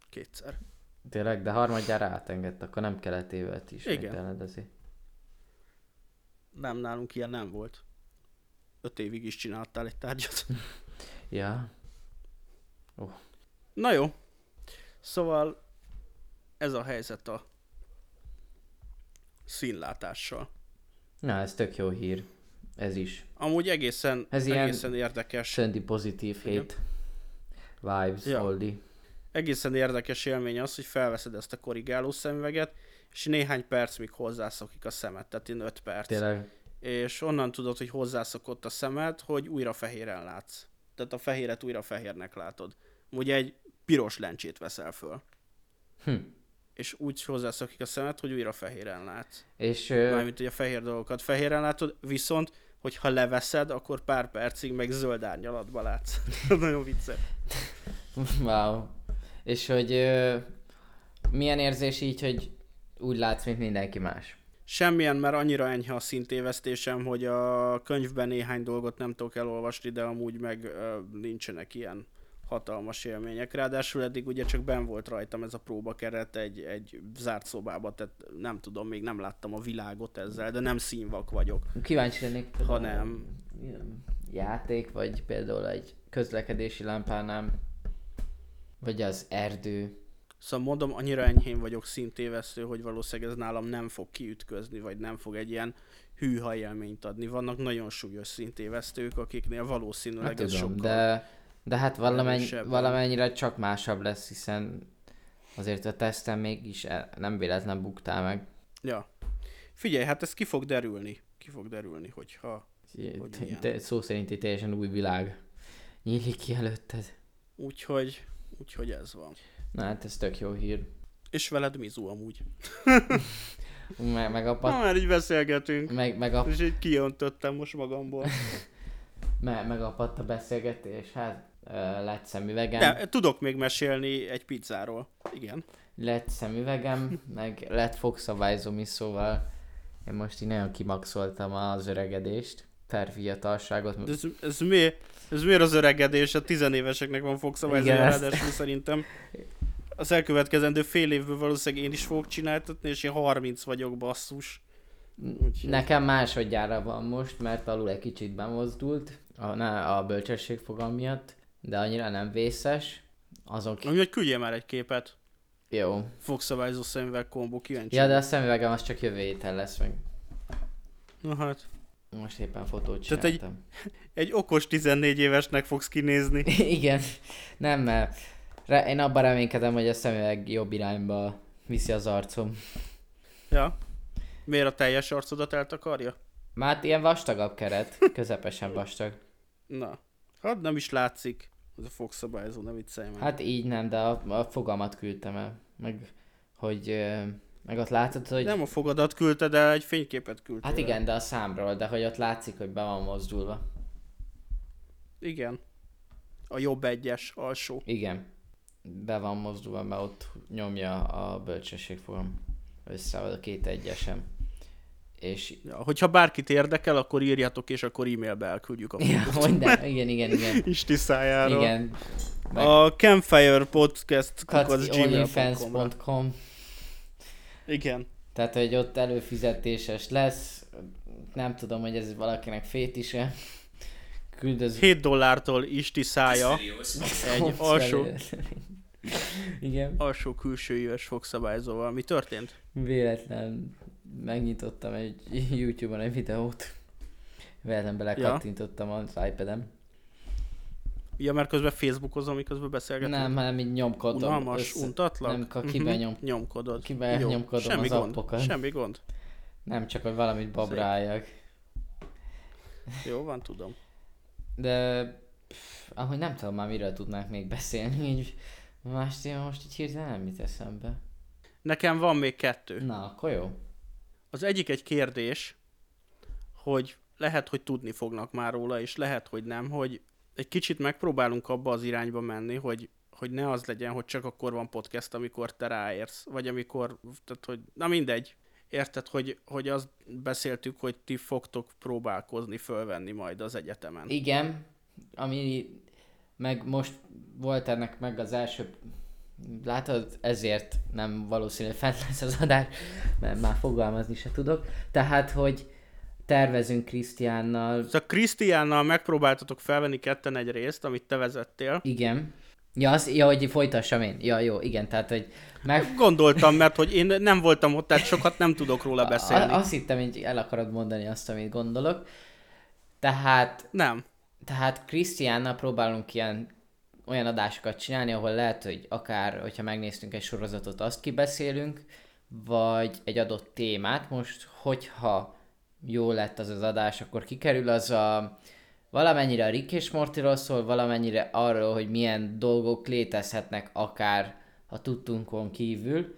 Kétszer. Tényleg, de harmadjára átengedte, akkor nem kellett évet is Igen. megtelendezni. Nem, nálunk ilyen nem volt. Öt évig is csináltál egy tárgyat. Ja, Na jó. Szóval ez a helyzet a színlátással. na ez tök jó hír. Ez is. Amúgy egészen, Ez ilyen- egészen érdekes. Sönti pozitív Igen. hét. Vibes, Ja. Oldi. egészen érdekes élmény az, hogy felveszed ezt a korrigáló szemüveget, és néhány perc, míg hozzászokik a szemed, tehát én 5 perc. Tényleg. És onnan tudod, hogy hozzászokott a szemed, hogy újra fehéren látsz. Tehát a fehéret újra fehérnek látod. Ugye egy piros lencsét veszel föl. Hm. És úgy hozzászokik a szemed, hogy újra fehéren látsz. És Mármint, hogy a fehér dolgokat fehéren látod, viszont, hogyha leveszed, akkor pár percig meg zöld árnyalatba látsz. Nagyon vicces. wow. És hogy ö, milyen érzés így, hogy úgy látsz, mint mindenki más? Semmilyen, mert annyira enyhe a szintévesztésem, hogy a könyvben néhány dolgot nem tudok elolvasni, de amúgy meg ö, nincsenek ilyen hatalmas élmények. Ráadásul eddig ugye csak ben volt rajtam ez a próbakeret egy, egy zárt szobába, tehát nem tudom, még nem láttam a világot ezzel, de nem színvak vagyok. Kíváncsi lennék, Hanem- ilyen játék, vagy például egy közlekedési lámpánál, vagy az erdő. Szóval mondom, annyira enyhén vagyok szintévesztő, hogy valószínűleg ez nálam nem fog kiütközni, vagy nem fog egy ilyen hűha élményt adni. Vannak nagyon súlyos szintévesztők, akiknél valószínűleg Hát ez tudom, sokkal... de, de hát erősebben. valamennyire csak másabb lesz, hiszen azért a teszten mégis e- nem véletlen buktál meg. Ja. Figyelj, hát ez ki fog derülni. Ki fog derülni, hogyha Hogy. Te, szó szerint egy teljesen új világ nyílik ki előtted. úgyhogy, úgyhogy ez van. Na hát ez tök jó hír. És veled Mizu amúgy. Meg, meg, a pat, már így beszélgetünk. meg, meg, a, És így kijöntottem most magamból. meg, meg a patta beszélgetés, hát lett szemüvegem, De tudok még mesélni egy pizzáról. Igen. lett szemüvegem, meg lett fogszabályzom is, szóval én most így nagyon kimaxoltam az öregedést, per fiatalságot. De ez, ez, mi, ez miért az öregedés? A tizenéveseknek van ezt- ráadásul szerintem az elkövetkezendő fél évből valószínűleg én is fogok csináltatni, és én 30 vagyok basszus. Úgyhogy- Nekem másodjára van most, mert alul egy kicsit bemozdult a, ne, a bölcsességfogal miatt, de annyira nem vészes. Azon ki... Úgyhogy küldjél már egy képet. Jó. Fogszabályzó szemüveg kombó, kíváncsi. Ja, de a szemüvegem az csak jövő héten lesz meg. Na hát. Most éppen fotót Tehát egy- csináltam. Egy okos 14 évesnek fogsz kinézni. Igen. Nem, mert re- én abban reménykedem, hogy a szemüveg jobb irányba viszi az arcom. Ja. Miért a teljes arcodat eltakarja? Már hát ilyen vastagabb keret, közepesen vastag. Na. Hát nem is látszik. Ez a fogszabályzó, nem viccelj meg. Hát így nem, de a, a fogamat küldtem el. Meg, hogy meg ott látod, hogy... Nem a fogadat küldted el, egy fényképet küldtél Hát igen, de a számról, de hogy ott látszik, hogy be van mozdulva. Igen. A jobb egyes alsó. Igen. Be van mozdulva, mert ott nyomja a bölcsességfogalom össze a két egyesem. És Ja, hogyha bárkit érdekel, akkor írjatok, és akkor e-mailbe elküldjük a ja, igen, igen, igen. Isti szájáról. Igen. Meg A Campfire Podcast gmail.com Igen. Tehát, hogy ott előfizetéses lesz. Nem tudom, hogy ez valakinek fétise. Küldöz... 7 dollártól Isti szája egy alsó, Igen. alsó külsőjűes fogszabályzóval. Mi történt? Véletlen megnyitottam egy YouTube-on egy videót. Véletlen belekattintottam az iPad-em. Ja, mert közben Facebookozom, miközben beszélgetünk. Nem, hanem így nyomkodom. Unalmas, össze- untatlak? Nem, Mhm, kibenyom, Nyomkodod. kibenyomkodom semmi az gond, appokat. Semmi gond. Nem csak, hogy valamit babráljak. Jó van, tudom. De pff, ahogy nem tudom már miről tudnánk még beszélni, így más téma most így hirtelen nem jut eszembe. Nekem van még kettő. Na, akkor jó. Az egyik egy kérdés, hogy lehet, hogy tudni fognak már róla, és lehet, hogy nem, hogy egy kicsit megpróbálunk abba az irányba menni, hogy, hogy ne az legyen, hogy csak akkor van podcast, amikor te ráérsz, vagy amikor, tehát hogy, na mindegy. Érted, hogy, hogy azt beszéltük, hogy ti fogtok próbálkozni, fölvenni majd az egyetemen. Igen, ami meg most volt ennek meg az első Látod, ezért nem valószínű, hogy fent lesz az adás, mert már fogalmazni se tudok. Tehát, hogy tervezünk Krisztiánnal, Szóval Krisztiánnal megpróbáltatok felvenni ketten egy részt, amit te vezettél. igen. Ja, az, ja, hogy folytassam én. Ja, jó, igen, tehát, hogy meg, Gondoltam, mert hogy én nem voltam ott, tehát sokat nem tudok róla beszélni. A, azt hittem, hogy el akarod mondani azt, amit gondolok. Tehát, Nem. Tehát Krisztiánnal próbálunk ilyen olyan adásokat csinálni, ahol lehet, hogy akár, hogyha megnéztünk egy sorozatot, azt kibeszélünk, vagy egy adott témát. Most, hogyha jó lett az az adás, akkor kikerül az a valamennyire a Rick és Mortyról szól, valamennyire arról, hogy milyen dolgok létezhetnek akár a tudtunkon kívül,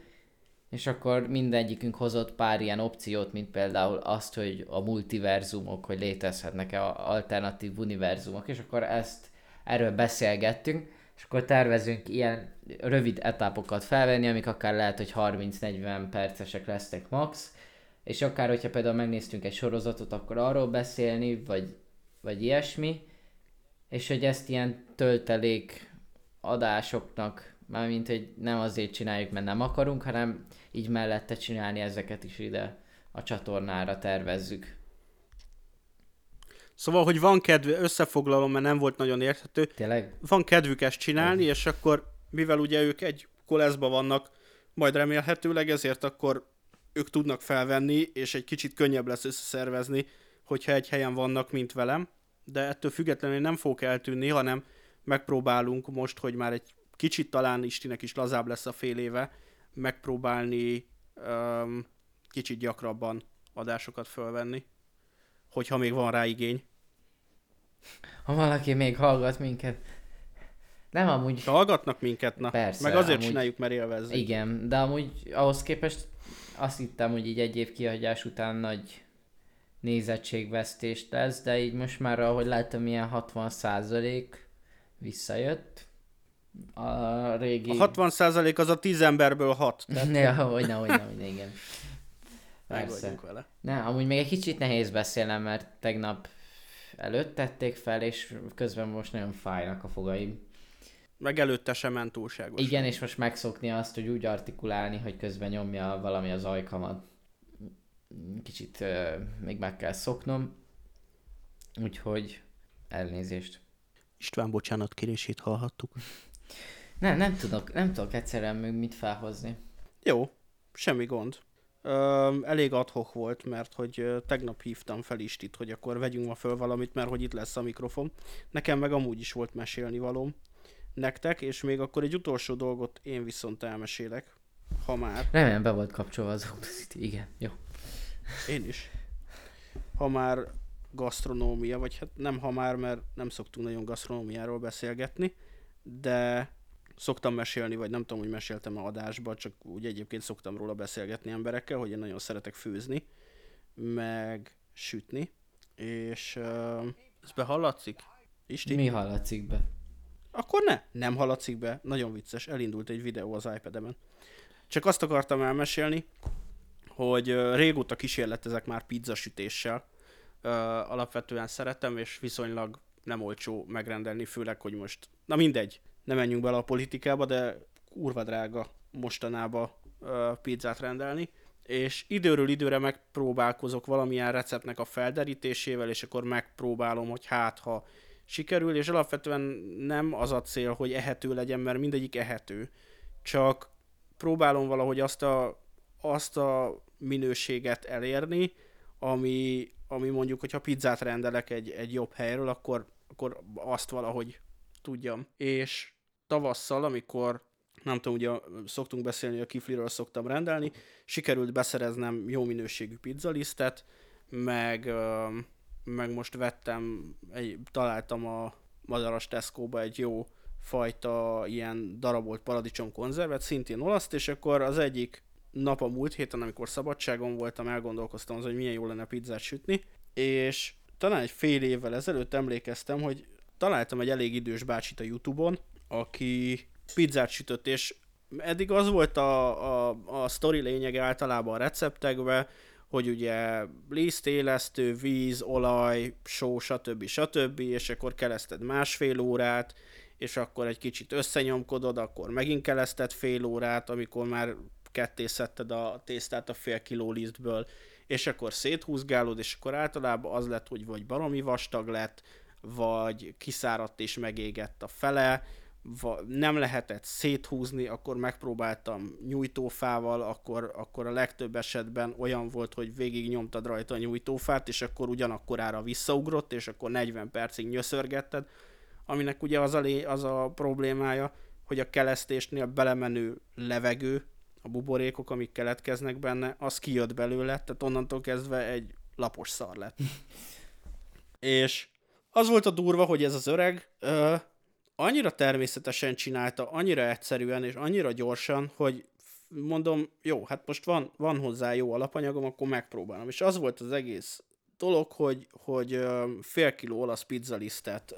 és akkor mindegyikünk hozott pár ilyen opciót, mint például azt, hogy a multiverzumok, hogy létezhetnek-e alternatív univerzumok, és akkor ezt erről beszélgettünk, és akkor tervezünk ilyen rövid etappokat felvenni, amik akár lehet, hogy 30-40 percesek lesznek max, és akár, hogyha például megnéztünk egy sorozatot, akkor arról beszélni, vagy, vagy ilyesmi, és hogy ezt ilyen töltelék adásoknak, mármint, hogy nem azért csináljuk, mert nem akarunk, hanem így mellette csinálni ezeket is ide a csatornára tervezzük. Szóval, hogy van kedv, összefoglalom, mert nem volt nagyon érthető. Tényleg? Van kedvük ezt csinálni, és akkor, mivel ugye ők egy koleszba vannak, majd remélhetőleg, ezért akkor ők tudnak felvenni, és egy kicsit könnyebb lesz összeszervezni, hogyha egy helyen vannak, mint velem. De ettől függetlenül nem fogok eltűnni, hanem megpróbálunk most, hogy már egy kicsit talán Istinek is lazább lesz a fél éve, megpróbálni um, kicsit gyakrabban adásokat fölvenni, hogyha még van rá igény. Ha valaki még hallgat minket. Nem amúgy... Ha hallgatnak minket, na. Persze, meg azért amúgy... csináljuk, mert élvezzük. Igen, de amúgy ahhoz képest azt hittem, hogy így egy év kihagyás után nagy nézettségvesztést lesz, de így most már, ahogy látom, ilyen 60 százalék visszajött. A régi... A 60 százalék az a 10 emberből 6. Tehát... ja, hogy ne, hogy ne, hogy ne, igen. Persze. vele. Ne, amúgy még egy kicsit nehéz beszélnem, mert tegnap előtt tették fel, és közben most nagyon fájnak a fogaim. Meg előtte sem ment túlságos. Igen, és most megszokni azt, hogy úgy artikulálni, hogy közben nyomja valami az ajkamat. Kicsit uh, még meg kell szoknom. Úgyhogy elnézést. István bocsánat kérését hallhattuk. Nem, nem tudok, nem tudok egyszerűen még mit felhozni. Jó, semmi gond. Ö, elég adhok volt, mert hogy tegnap hívtam fel Istit, hogy akkor vegyünk ma föl valamit, mert hogy itt lesz a mikrofon. Nekem meg amúgy is volt mesélni valóm nektek, és még akkor egy utolsó dolgot én viszont elmesélek, ha már. Remélem be volt kapcsolva az Audacity, igen, jó. Én is. Ha már gasztronómia, vagy hát nem ha már, mert nem szoktunk nagyon gasztronómiáról beszélgetni, de szoktam mesélni, vagy nem tudom, hogy meséltem a adásba, csak úgy egyébként szoktam róla beszélgetni emberekkel, hogy én nagyon szeretek főzni, meg sütni, és uh, ez behallatszik? Isti? Mi hallatszik be? Akkor ne, nem hallatszik be. Nagyon vicces, elindult egy videó az iPad-emen. Csak azt akartam elmesélni, hogy uh, régóta kísérletezek már pizzasütéssel. Uh, alapvetően szeretem, és viszonylag nem olcsó megrendelni, főleg, hogy most, na mindegy, nem menjünk bele a politikába, de kurva drága mostanába uh, pizzát rendelni, és időről időre megpróbálkozok valamilyen receptnek a felderítésével, és akkor megpróbálom, hogy hát ha sikerül, és alapvetően nem az a cél, hogy ehető legyen, mert mindegyik ehető, csak próbálom valahogy azt a, azt a minőséget elérni, ami, ami mondjuk, hogyha pizzát rendelek egy, egy jobb helyről, akkor, akkor azt valahogy tudjam. És tavasszal, amikor nem tudom, ugye szoktunk beszélni, a kifliről szoktam rendelni, sikerült beszereznem jó minőségű pizzalisztet, meg, meg most vettem, egy, találtam a madaras Tesco-ba egy jó fajta ilyen darabolt paradicsom konzervet, szintén olaszt, és akkor az egyik nap a múlt héten, amikor szabadságon voltam, elgondolkoztam az, hogy milyen jó lenne pizzát sütni, és talán egy fél évvel ezelőtt emlékeztem, hogy találtam egy elég idős bácsit a Youtube-on, aki pizzát sütött, és eddig az volt a, a, a sztori lényege általában a receptekben, hogy ugye lisztélesztő, víz, olaj, só, stb. stb. és akkor keleszted másfél órát, és akkor egy kicsit összenyomkodod, akkor megint keleszted fél órát, amikor már ketté szedted a tésztát a fél kiló lisztből, és akkor széthúzgálod, és akkor általában az lett, hogy vagy baromi vastag lett, vagy kiszáradt és megégett a fele, nem lehetett széthúzni, akkor megpróbáltam nyújtófával, akkor, akkor a legtöbb esetben olyan volt, hogy végig nyomtad rajta a nyújtófát, és akkor ugyanakkorára visszaugrott, és akkor 40 percig nyöszörgetted, aminek ugye az a, lé, az a problémája, hogy a kelesztésnél belemenő levegő, a buborékok, amik keletkeznek benne, az kijött belőle, tehát onnantól kezdve egy lapos szar lett. és az volt a durva, hogy ez az öreg ö, annyira természetesen csinálta, annyira egyszerűen és annyira gyorsan, hogy mondom, jó, hát most van, van hozzá jó alapanyagom, akkor megpróbálom. És az volt az egész dolog, hogy, hogy fél kiló olasz pizzalisztet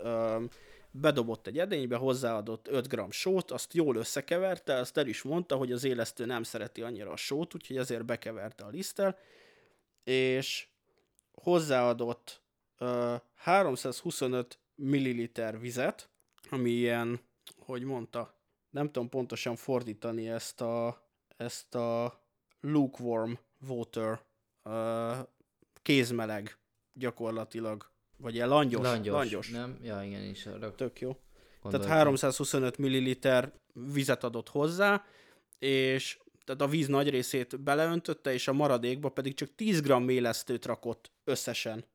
bedobott egy edénybe, hozzáadott 5 g sót, azt jól összekeverte, azt el is mondta, hogy az élesztő nem szereti annyira a sót, úgyhogy ezért bekeverte a liszttel, és hozzáadott uh, 325 ml vizet, ami ilyen, hogy mondta, nem tudom pontosan fordítani ezt a, ezt a lukewarm water, uh, kézmeleg gyakorlatilag vagy ilyen langyos. Langyos, langyos. nem? Ja, igen, is arra Tök jó. Gondoltam. Tehát 325 ml vizet adott hozzá, és tehát a víz nagy részét beleöntötte, és a maradékba pedig csak 10 g mélesztőt rakott összesen,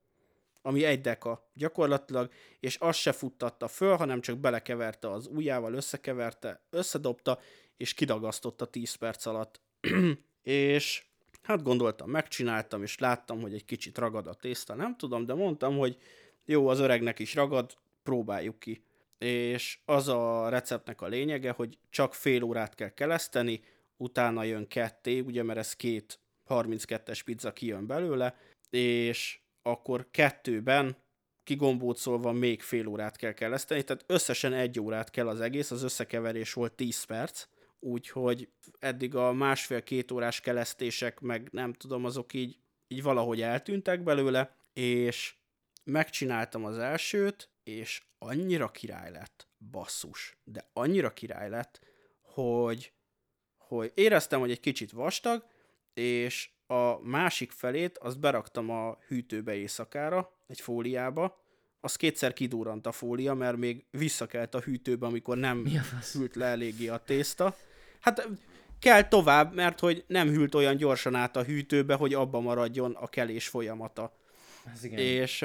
ami egy deka gyakorlatilag, és azt se futtatta föl, hanem csak belekeverte az ujjával, összekeverte, összedobta, és kidagasztotta 10 perc alatt. és Hát gondoltam, megcsináltam, és láttam, hogy egy kicsit ragad a tészta, nem tudom, de mondtam, hogy jó, az öregnek is ragad, próbáljuk ki. És az a receptnek a lényege, hogy csak fél órát kell keleszteni, utána jön ketté, ugye, mert ez két 32-es pizza kijön belőle, és akkor kettőben kigombócolva még fél órát kell keleszteni, tehát összesen egy órát kell az egész, az összekeverés volt 10 perc, úgyhogy eddig a másfél-két órás kelesztések, meg nem tudom, azok így, így valahogy eltűntek belőle, és megcsináltam az elsőt, és annyira király lett, basszus, de annyira király lett, hogy, hogy éreztem, hogy egy kicsit vastag, és a másik felét azt beraktam a hűtőbe éjszakára, egy fóliába, az kétszer kidurrant a fólia, mert még visszakelt a hűtőbe, amikor nem hűlt le eléggé a tészta. Hát kell tovább, mert hogy nem hűlt olyan gyorsan át a hűtőbe, hogy abba maradjon a kelés folyamata. Ez igen. És,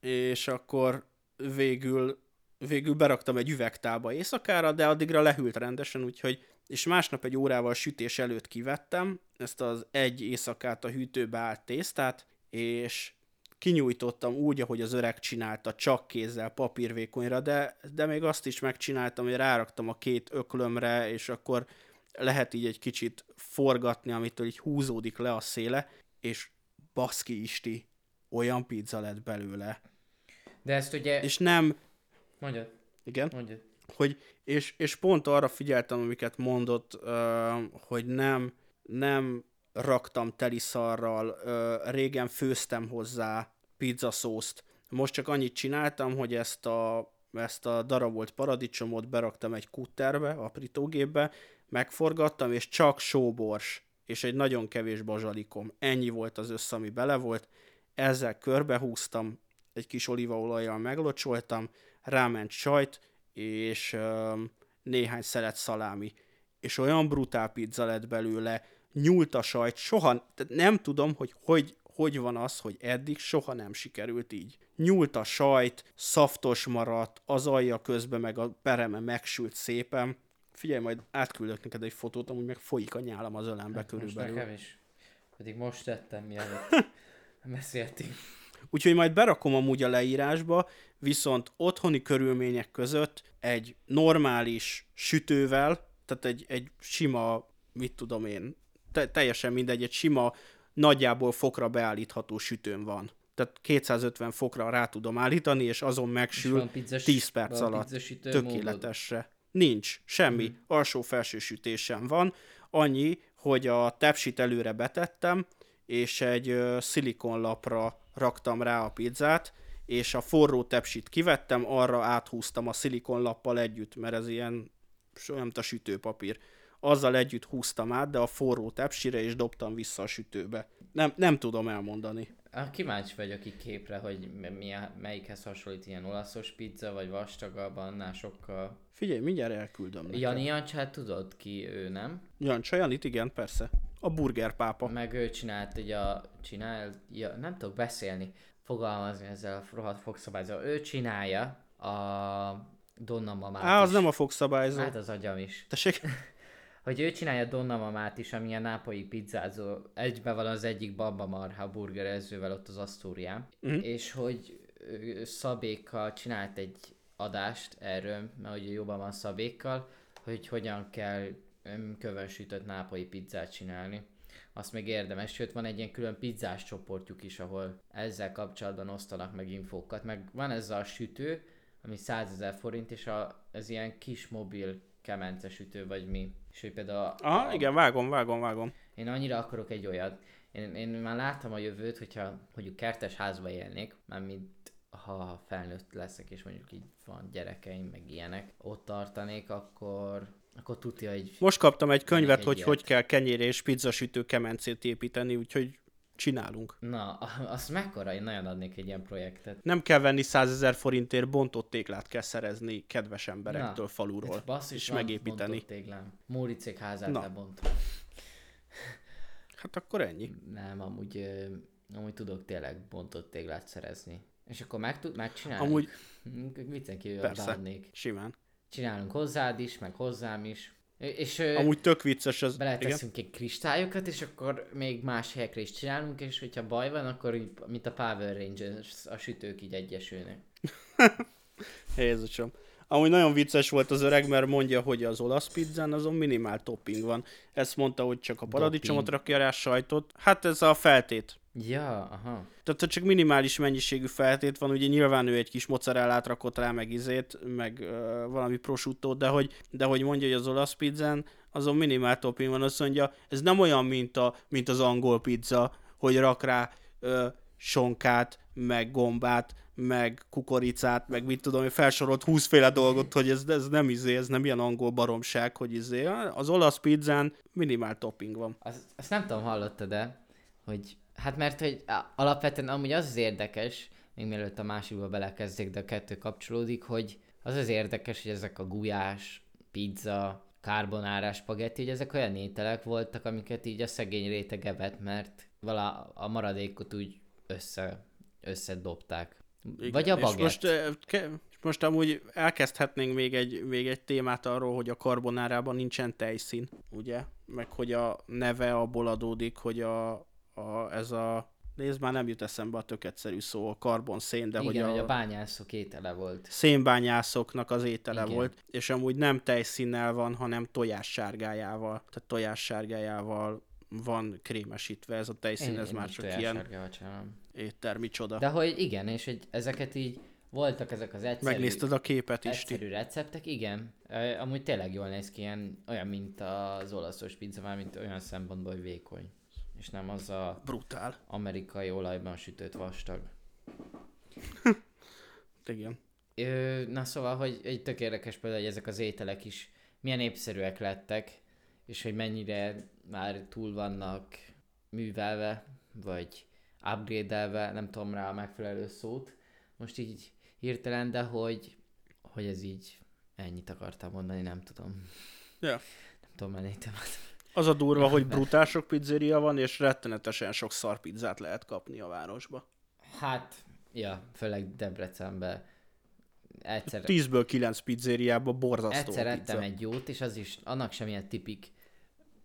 és akkor végül, végül beraktam egy üvegtába éjszakára, de addigra lehűlt rendesen, úgyhogy és másnap egy órával sütés előtt kivettem ezt az egy éjszakát a hűtőbe állt tésztát, és kinyújtottam úgy, ahogy az öreg csinálta, csak kézzel, papírvékonyra, de, de még azt is megcsináltam, hogy ráraktam a két öklömre, és akkor lehet így egy kicsit forgatni, amitől így húzódik le a széle, és baszki isti, olyan pizza lett belőle. De ezt ugye... És nem... Mondjad. Igen? Mondjad. Hogy, és, és pont arra figyeltem, amiket mondott, hogy nem, nem raktam teliszarral, régen főztem hozzá pizzaszószt. Most csak annyit csináltam, hogy ezt a, ezt a darabolt paradicsomot beraktam egy kutterbe, aprítógépbe, megforgattam, és csak sóbors, és egy nagyon kevés bazsalikom. Ennyi volt az össze, ami bele volt. Ezzel körbehúztam, egy kis olívaolajjal meglocsoltam, ráment sajt, és um, néhány szelet szalámi. És olyan brutál pizza lett belőle, nyúlt a sajt, soha, nem tudom, hogy hogy, hogy van az, hogy eddig soha nem sikerült így. Nyúlt a sajt, szaftos maradt, az alja közben meg a pereme megsült szépen. Figyelj, majd átküldök neked egy fotót, amúgy meg folyik a nyálam az ölembe hát körülbelül. Most nekem is. Pedig most tettem mielőtt beszéltünk. Úgyhogy majd berakom amúgy a leírásba, viszont otthoni körülmények között egy normális sütővel, tehát egy, egy sima, mit tudom én, te, teljesen mindegy, egy sima, nagyjából fokra beállítható sütőm van. Tehát 250 fokra rá tudom állítani, és azon megsül és pizzas, 10 perc alatt. Tökéletesre. Módod. Nincs, semmi. Mm. Alsó-felső sütésem van. Annyi, hogy a tepsit előre betettem, és egy szilikonlapra raktam rá a pizzát, és a forró tepsit kivettem, arra áthúztam a szilikonlappal együtt, mert ez ilyen mint a sütőpapír. Azzal együtt húztam át, de a forró tepsire, és dobtam vissza a sütőbe. Nem, nem tudom elmondani. Kíváncsi vagyok itt képre, hogy mi melyikhez hasonlít ilyen olaszos pizza, vagy vastagabb, annál sokkal... Figyelj, mindjárt elküldöm. Jani Jancsát tudod ki, ő nem? Jancsa, Janit, igen, persze. A burgerpápa. Meg ő csinált, ugye a, csinál, ja, nem tudok beszélni, fogalmazni ezzel a rohadt fogszabályzal. Ő csinálja a Donna mamát Á, az is. nem a fogszabályzó. Hát az agyam is. Tessék? Hogy ő csinálja Donna mamát is, ami a nápolyi pizzázó, egybe van az egyik Bamba Marha burgerezővel ott az Asztórián, Mhm. és hogy Szabékkal csinált egy adást erről, mert ugye jobban van Szabékkal, hogy hogyan kell kövönsütött nápolyi pizzát csinálni. Azt még érdemes, sőt van egy ilyen külön pizzás csoportjuk is, ahol ezzel kapcsolatban osztanak meg infókat, meg van ez a sütő, ami 100 ezer forint, és a, ez ilyen kis mobil kemence sütő, vagy mi. És hogy például a, Aha, igen, vágom, vágom, vágom. én annyira akarok egy olyat. Én, én már láttam a jövőt, hogyha mondjuk kertes házba élnék, mármint ha felnőtt leszek, és mondjuk így van gyerekeim, meg ilyenek, ott tartanék, akkor, akkor tudja, hogy Most kaptam egy könyvet, egy hogy ilyet. hogy kell kenyér és pizzasütő kemencét építeni, úgyhogy csinálunk. na, azt mekkora, én nagyon adnék egy ilyen projektet. Nem kell venni 100 ezer forintért, bontott téglát kell szerezni kedves emberektől Na, faluról, basszus, és megépíteni. bontott téglám. Móricék házát Na. lebontom. Hát akkor ennyi. Nem, amúgy, amúgy tudok tényleg bontott téglát szerezni. És akkor meg tud, megcsinálni. Amúgy Viccen kívül Persze. bánnék. simán. Csinálunk hozzád is, meg hozzám is. És Amúgy tök vicces az. Igen. beleteszünk egy kristályokat, és akkor még más helyekre is csinálunk, és hogyha baj van, akkor így, mint a Power Rangers, a sütők így egyesülnek. Jézusom. Amúgy nagyon vicces volt az öreg, mert mondja, hogy az olasz pizzán azon minimál topping van. Ezt mondta, hogy csak a paradicsomot rakja rá, sajtot. Hát ez a feltét. Ja, aha. Tehát csak minimális mennyiségű feltét van, ugye nyilván ő egy kis mozzarellát rakott rá, meg izét, meg uh, valami prosciuttót, de hogy, de hogy mondja, hogy az olasz pizzán azon minimál topping van, azt mondja, ez nem olyan, mint, a, mint az angol pizza, hogy rak rá uh, sonkát, meg gombát, meg kukoricát, meg mit tudom, hogy felsorolt 20 féle dolgot, hogy ez, ez nem izé, ez nem ilyen angol baromság, hogy izé. Az olasz pizzán minimál topping van. Azt, azt nem tudom, hallottad de hogy hát mert hogy alapvetően amúgy az az érdekes, még mielőtt a másikba belekezdjék, de a kettő kapcsolódik, hogy az az érdekes, hogy ezek a gulyás, pizza, carbonárás, spagetti, hogy ezek olyan ételek voltak, amiket így a szegény réteg evett, mert vala a maradékot úgy össze, összedobták. Igen. Vagy a És bagett. most, ke- most amúgy elkezdhetnénk még egy, még egy témát arról, hogy a karbonárában nincsen tejszín, ugye? Meg hogy a neve abból adódik, hogy a, a ez a Nézd, már nem jut eszembe a tök egyszerű szó, a karbonszén, de Igen, hogy a, hogy a bányászok étele volt. szénbányászoknak az étele Igen. volt, és amúgy nem tejszínnel van, hanem tojássárgájával. Tehát tojássárgájával van krémesítve ez a tejszín, ez én már csak ilyen éttermi csoda. De hogy igen, és hogy ezeket így voltak ezek az egyszerű... Megnézted a képet is, ti? Egyszerű receptek, igen. Amúgy tényleg jól néz ki, ilyen, olyan, mint az olaszos pizza, már mint olyan szempontból, hogy vékony. És nem az a Brutál. amerikai olajban sütött vastag. Igen. Ö, na szóval, hogy egy tök érdekes például, hogy ezek az ételek is milyen népszerűek lettek, és hogy mennyire már túl vannak művelve, vagy upgrade nem tudom rá a megfelelő szót, most így hirtelen, de hogy, hogy ez így ennyit akartam mondani, nem tudom. Ja. Nem tudom többet. Az a durva, hogy brutál sok pizzeria van, és rettenetesen sok szar pizzát lehet kapni a városba. Hát, ja, főleg Debrecenbe. Egyszer, 10-ből 9 pizzériában borzasztó egyszer ettem egy jót, és az is, annak sem ilyen tipik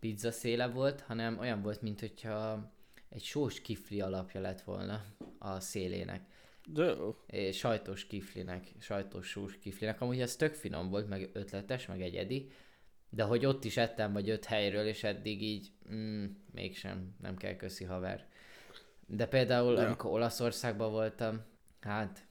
pizza széle volt, hanem olyan volt, mint hogyha egy sós kifli alapja lett volna a szélének. De. És sajtos kiflinek, sajtos sós kiflinek. Amúgy ez tök finom volt, meg ötletes, meg egyedi. De hogy ott is ettem vagy öt helyről, és eddig így, mm, mégsem, nem kell köszi haver. De például, ja. amikor Olaszországban voltam, hát,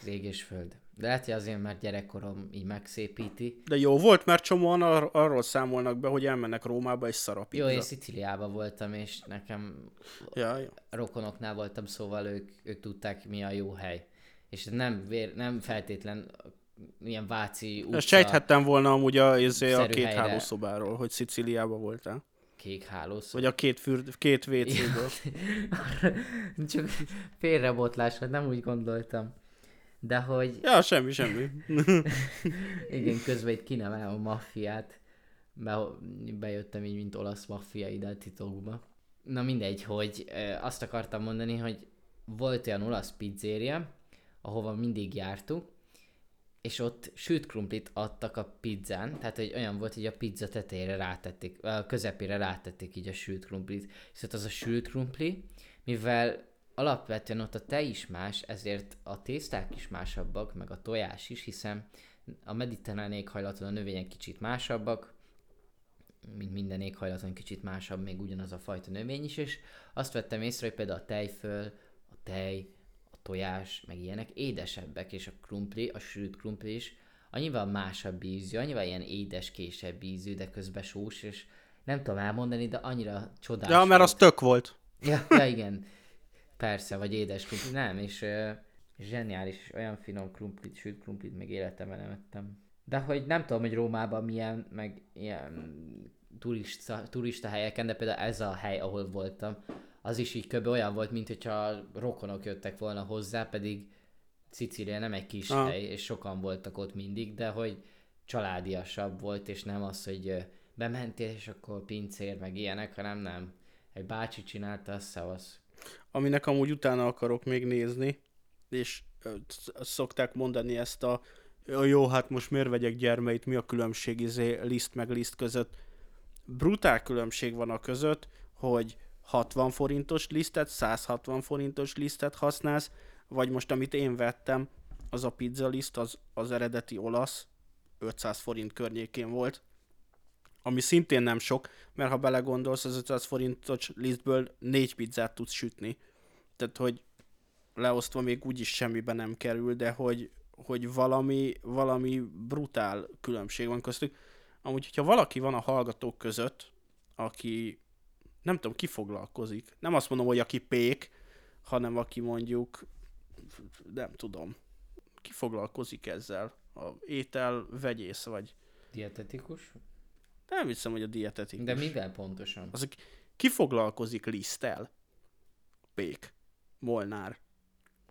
az ég és föld. Lehet, hogy azért, mert gyerekkorom így megszépíti. De jó volt, mert csomóan ar- arról számolnak be, hogy elmennek Rómába és szar a pizza. Jó, én Sziciliában voltam, és nekem Ja, jó. rokonoknál voltam, szóval ők, ők tudták, mi a jó hely. És nem, vér, nem feltétlen ilyen váci utca, Ezt sejthettem volna amúgy a, izé, a két helyre. hálószobáról, hogy Sziciliában voltál. kék hálószó. Vagy a két, fürd, két WC-ből. Csak félrebotlás, nem úgy gondoltam. De hogy Ja, semmi, semmi. igen, közben itt kinevelem a maffiát. Be, bejöttem így, mint olasz maffia ide titokba. Na mindegy, hogy ö, azt akartam mondani, hogy volt olyan olasz pizzéria, ahova mindig jártunk, és ott sült krumplit adtak a pizzán, tehát hogy olyan volt, hogy a pizza tetejére rátették, a közepére rátették így a sült krumplit. Ott az a sült krumpli, mivel alapvetően ott a tej is más, ezért a tészták is másabbak, meg a tojás is, hiszen a mediterrán éghajlaton a növények kicsit másabbak, mint minden éghajlaton kicsit másabb még ugyanaz a fajta növény is, és azt vettem észre, hogy például a tejföl, a tej, a tojás, meg ilyenek édesebbek, és a krumpli, a sült krumpli is annyival másabb ízű, annyival ilyen édeskésebb ízű, de közben sós, és nem tudom elmondani, de annyira csodás. Ja, mert az tök volt. Ja, ja igen. Persze, vagy édes krumpli. Nem, és uh, zseniális, olyan finom krumplit, sült krumplit még életemben nem ettem. De hogy nem tudom, hogy Rómában milyen, meg ilyen turista, turista helyeken, de például ez a hely, ahol voltam, az is így kb. olyan volt, mint hogyha rokonok jöttek volna hozzá, pedig Szicília nem egy kis ah. hely, és sokan voltak ott mindig, de hogy családiasabb volt, és nem az, hogy bementél, és akkor pincér, meg ilyenek, hanem nem. Egy bácsi csinálta, azt szavasz. Aminek amúgy utána akarok még nézni, és szokták mondani ezt a jó, hát most miért vegyek gyermeit, mi a különbség izé, liszt meg liszt között. Brutál különbség van a között, hogy 60 forintos lisztet, 160 forintos lisztet használsz, vagy most amit én vettem, az a pizza liszt, az, az eredeti olasz, 500 forint környékén volt, ami szintén nem sok, mert ha belegondolsz, az 500 forintos lisztből négy pizzát tudsz sütni. Tehát, hogy leosztva még úgyis semmibe nem kerül, de hogy, hogy valami, valami brutál különbség van köztük. Amúgy, hogyha valaki van a hallgatók között, aki nem tudom, ki foglalkozik. Nem azt mondom, hogy aki pék, hanem aki mondjuk, nem tudom, ki foglalkozik ezzel. A étel vegyész vagy. Dietetikus? Nem hiszem, hogy a dietetikus. De mivel pontosan? Az, ki foglalkozik liszttel? Pék. Molnár.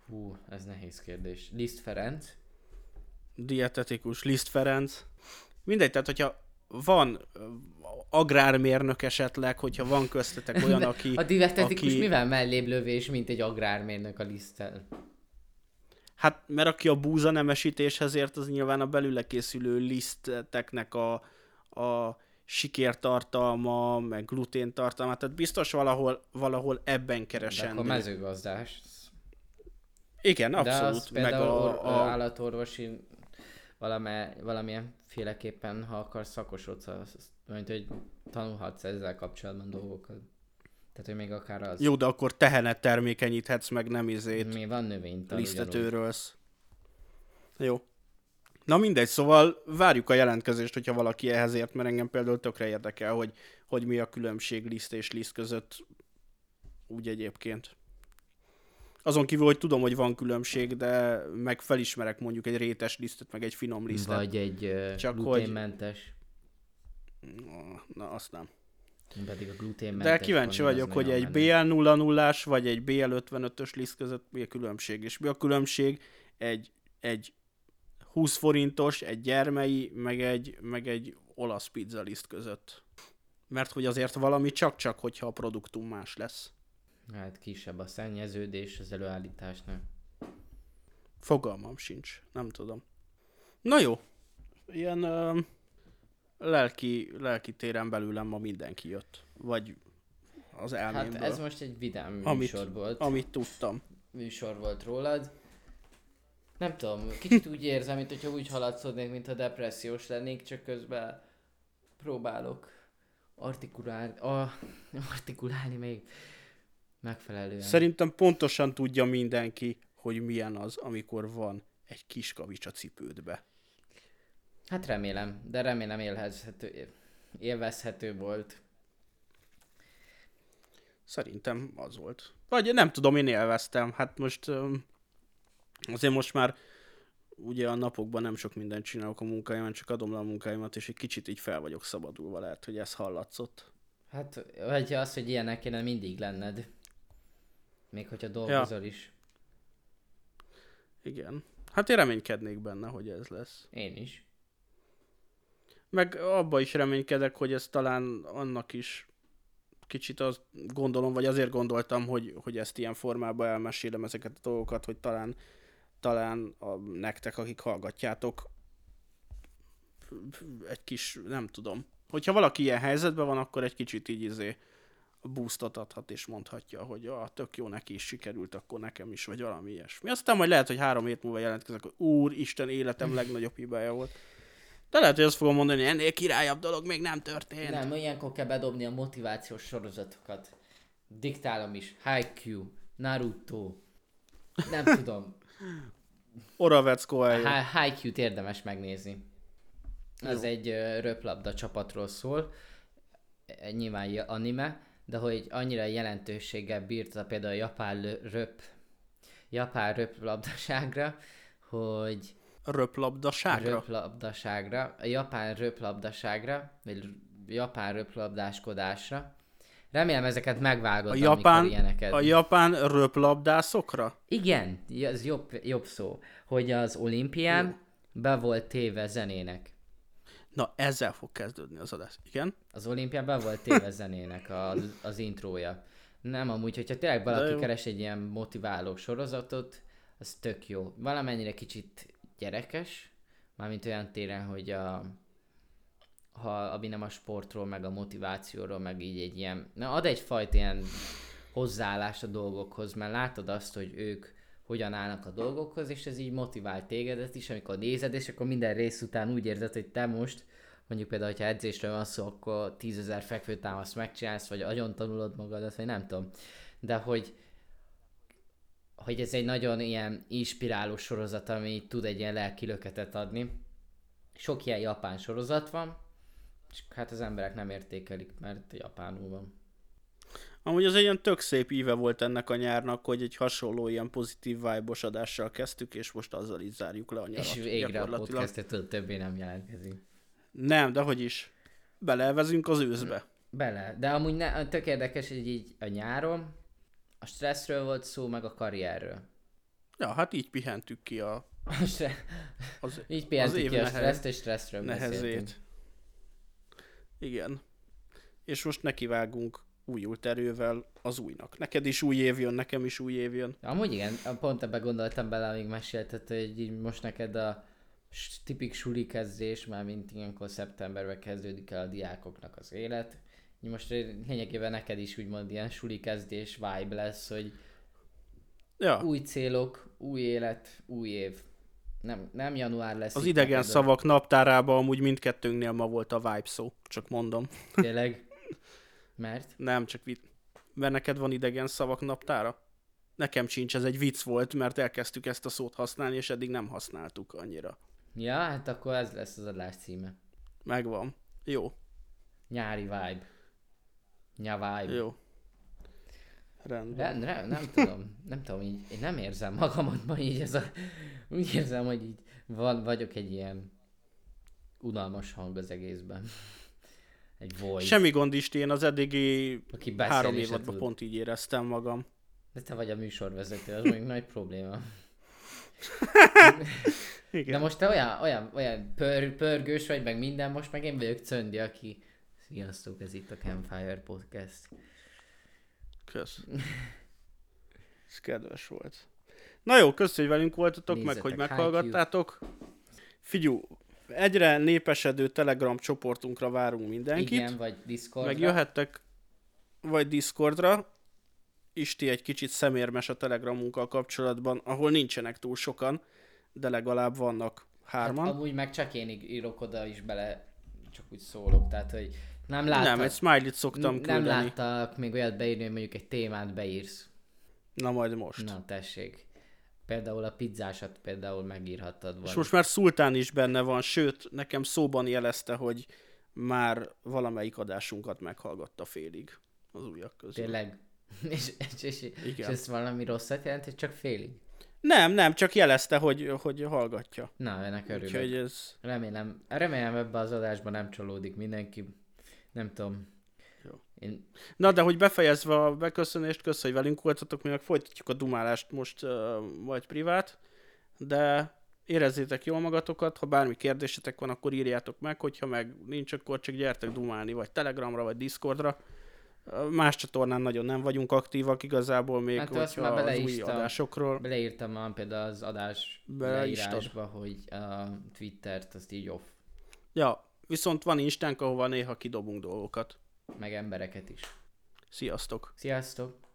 Hú, ez nehéz kérdés. Liszt Ferenc? Dietetikus, Liszt Ferenc. Mindegy, tehát hogyha van agrármérnök esetleg, hogyha van köztetek olyan, aki... a dietetikus aki... mivel mellébb lövés, mint egy agrármérnök a liszttel? Hát, mert aki a búza nemesítéshez ért, az nyilván a belőle készülő liszteknek a, a sikértartalma, meg gluténtartalma, tehát biztos valahol, valahol ebben keresendő. De akkor mezőgazdás. Igen, abszolút. De meg a, a... állatorvosi valami, valamilyen féleképpen, ha akarsz szakosodsz, az, mint hogy tanulhatsz ezzel kapcsolatban dolgokat. Tehát, hogy még akár az... Jó, de akkor tehenet termékenyíthetsz, meg nem izét. Mi van növénytan Lisztetőrölsz. Jó. Na mindegy, szóval várjuk a jelentkezést, hogyha valaki ehhez ért, mert engem például tökre érdekel, hogy, hogy mi a különbség liszt és liszt között úgy egyébként. Azon kívül, hogy tudom, hogy van különbség, de meg felismerek mondjuk egy rétes lisztet, meg egy finom lisztet. Vagy egy Csak gluténmentes. Hogy... Na, azt nem. Pedig a gluténmentes. De kíváncsi vagyok, hogy egy BL00-ás vagy egy BL55-ös liszt között mi a különbség. És mi a különbség egy, egy 20 forintos, egy gyermei, meg egy, meg egy olasz pizza liszt között. Mert hogy azért valami csak-csak, hogyha a produktum más lesz. Hát kisebb a szennyeződés az előállításnál. Fogalmam sincs, nem tudom. Na jó, ilyen uh, lelki, lelki téren belőlem ma mindenki jött. Vagy az elmémből. Hát ez most egy vidám műsor amit, volt. Amit tudtam. Műsor volt rólad. Nem tudom, kicsit úgy érzem, mint hogyha úgy haladszodnék, mint a depressziós lennék, csak közben próbálok artikulálni, a, artikulálni még Megfelelően. Szerintem pontosan tudja mindenki, hogy milyen az, amikor van egy kis kavics a cipődbe. Hát remélem, de remélem élvezhető, élvezhető volt. Szerintem az volt. Vagy nem tudom, én élveztem. Hát most azért most már ugye a napokban nem sok mindent csinálok a munkáimon, csak adom le a munkáimat, és egy kicsit így fel vagyok szabadulva, lehet, hogy ez hallatszott. Hát, vagy az, hogy ilyenek kéne mindig lenned. Még hogyha dolgozol ja. is. Igen. Hát én reménykednék benne, hogy ez lesz. Én is. Meg abba is reménykedek, hogy ez talán annak is kicsit azt gondolom, vagy azért gondoltam, hogy, hogy ezt ilyen formában elmesélem ezeket a dolgokat, hogy talán talán a, nektek, akik hallgatjátok, egy kis, nem tudom. Hogyha valaki ilyen helyzetben van, akkor egy kicsit így izé boostot adhat és mondhatja, hogy ah, tök jó, neki is sikerült, akkor nekem is, vagy valami ilyesmi. Aztán majd lehet, hogy három hét múlva jelentkezek, hogy úr, Isten életem legnagyobb hibája volt. De lehet, hogy azt fogom mondani, hogy ennél királyabb dolog még nem történt. Nem, ilyenkor kell bedobni a motivációs sorozatokat. Diktálom is. Haikyuu, Naruto. Nem tudom. Oravec Koelho. Ha- Haikyuu-t érdemes megnézni. Jó. egy röplabda csapatról szól. E, Nyilván anime, de hogy annyira jelentőséggel bírta például a japán röp japán röplabdaságra, hogy Röplabdaságra. röplabdaságra, a japán röplabdaságra, vagy japán röplabdáskodásra. Remélem ezeket megvágod, A japán, ilyeneket... a japán röplabdászokra? Igen, ez jobb, jobb szó, hogy az olimpián Jó. be volt téve zenének. Na, ezzel fog kezdődni az adás. Igen? Az olimpián be volt téve zenének az, az intrója. Nem amúgy, hogyha tényleg valaki keres egy ilyen motiváló sorozatot, az tök jó. Valamennyire kicsit gyerekes, mármint olyan téren, hogy a, ha, ami nem a sportról, meg a motivációról, meg így egy ilyen, na ad egyfajta ilyen hozzáállást a dolgokhoz, mert látod azt, hogy ők hogyan állnak a dolgokhoz, és ez így motivál tégedet is, amikor nézed, és akkor minden rész után úgy érzed, hogy te most, mondjuk például, hogyha edzésről van szó, akkor tízezer fekvőtámaszt megcsinálsz, vagy agyon tanulod magadat, vagy nem tudom. De hogy, hogy ez egy nagyon ilyen inspiráló sorozat, ami tud egy ilyen lelki löketet adni. Sok ilyen japán sorozat van, és hát az emberek nem értékelik, mert japánul van. Amúgy az egy ilyen tök szép íve volt ennek a nyárnak, hogy egy hasonló ilyen pozitív vibe adással kezdtük, és most azzal így zárjuk le a nyarat. És végre a podcastet többé nem jelentkezik. Nem, de hogy is. Beleelvezünk az őszbe. Bele. De amúgy ne, tök érdekes, hogy így a nyáron a stresszről volt szó, meg a karrierről. Ja, hát így pihentük ki a A stre- az így pihentük év ki a stresszt, és stresszről beszéltünk. Igen. És most nekivágunk újult erővel az újnak. Neked is új év jön, nekem is új év jön. Amúgy igen, pont ebbe gondoltam bele, amíg mesélted, hogy így most neked a tipik suli kezdés, már mint ilyenkor szeptemberben kezdődik el a diákoknak az élet. Most lényegében neked is úgymond ilyen suli kezdés vibe lesz, hogy Ja, új célok, új élet, új év. Nem, nem január lesz. az idegen neked, szavak naptárában amúgy mindkettőnknél ma volt a vibe szó. Csak mondom. Tényleg. Mert? Nem, csak vicc. Mert neked van idegen szavak naptára? Nekem sincs, ez egy vicc volt, mert elkezdtük ezt a szót használni, és eddig nem használtuk annyira. Ja, hát akkor ez lesz az adás címe. Megvan. Jó, Nyári vibe. Nya vibe. jó. Rendben. Nem, nem, nem tudom, nem tudom, így, én nem érzem magamat ma így ez a, úgy érzem, hogy így van, vagyok egy ilyen unalmas hang az egészben. Egy voice, Semmi gond is, én az eddigi aki három évadban tud. pont így éreztem magam. De te vagy a műsorvezető, az még nagy probléma. Igen. De most te olyan, olyan, olyan pör, pörgős vagy, meg minden, most meg én vagyok Cöndi, aki... Sziasztok, ez itt a Campfire Podcast. Kösz. Ez kedves volt. Na jó, kösz, hogy velünk voltatok, meg Nézzetek hogy Haikyuu-t. meghallgattátok. Figyú, egyre népesedő Telegram csoportunkra várunk mindenkit. Igen, vagy Discordra. meg jöhettek vagy Discordra. Isti egy kicsit szemérmes a Telegramunkkal kapcsolatban, ahol nincsenek túl sokan, de legalább vannak hárman. Hát, amúgy meg csak én írok oda is bele, csak úgy szólok, tehát hogy nem láttak, nem, egy smiley-t szoktam nem küldeni. láttak még olyat beírni, hogy mondjuk egy témát beírsz. Na majd most. Na tessék. Például a pizzásat például megírhattad volna. És most már Szultán is benne van, sőt, nekem szóban jelezte, hogy már valamelyik adásunkat meghallgatta félig az újak közül. Tényleg. és, és, és, és Igen. ez valami rosszat jelent, hogy csak félig? Nem, nem, csak jelezte, hogy, hogy hallgatja. Na, ennek örülök. Úgyhogy ez... Remélem, remélem ebbe az adásban nem csalódik mindenki nem tudom. Jó. Én... Na, de hogy befejezve a beköszönést, kösz, hogy velünk voltatok, mi meg folytatjuk a dumálást most vagy privát, de érezzétek jól magatokat, ha bármi kérdésetek van, akkor írjátok meg, hogyha meg nincs, akkor csak gyertek dumálni, vagy Telegramra, vagy Discordra. Más csatornán nagyon nem vagyunk aktívak igazából még, hát hogyha már az új adásokról. Beleírtam már például az adás Beleírásba, hogy a Twittert azt így off. Ja, Viszont van instánk, ahova néha kidobunk dolgokat. Meg embereket is. Sziasztok! Sziasztok!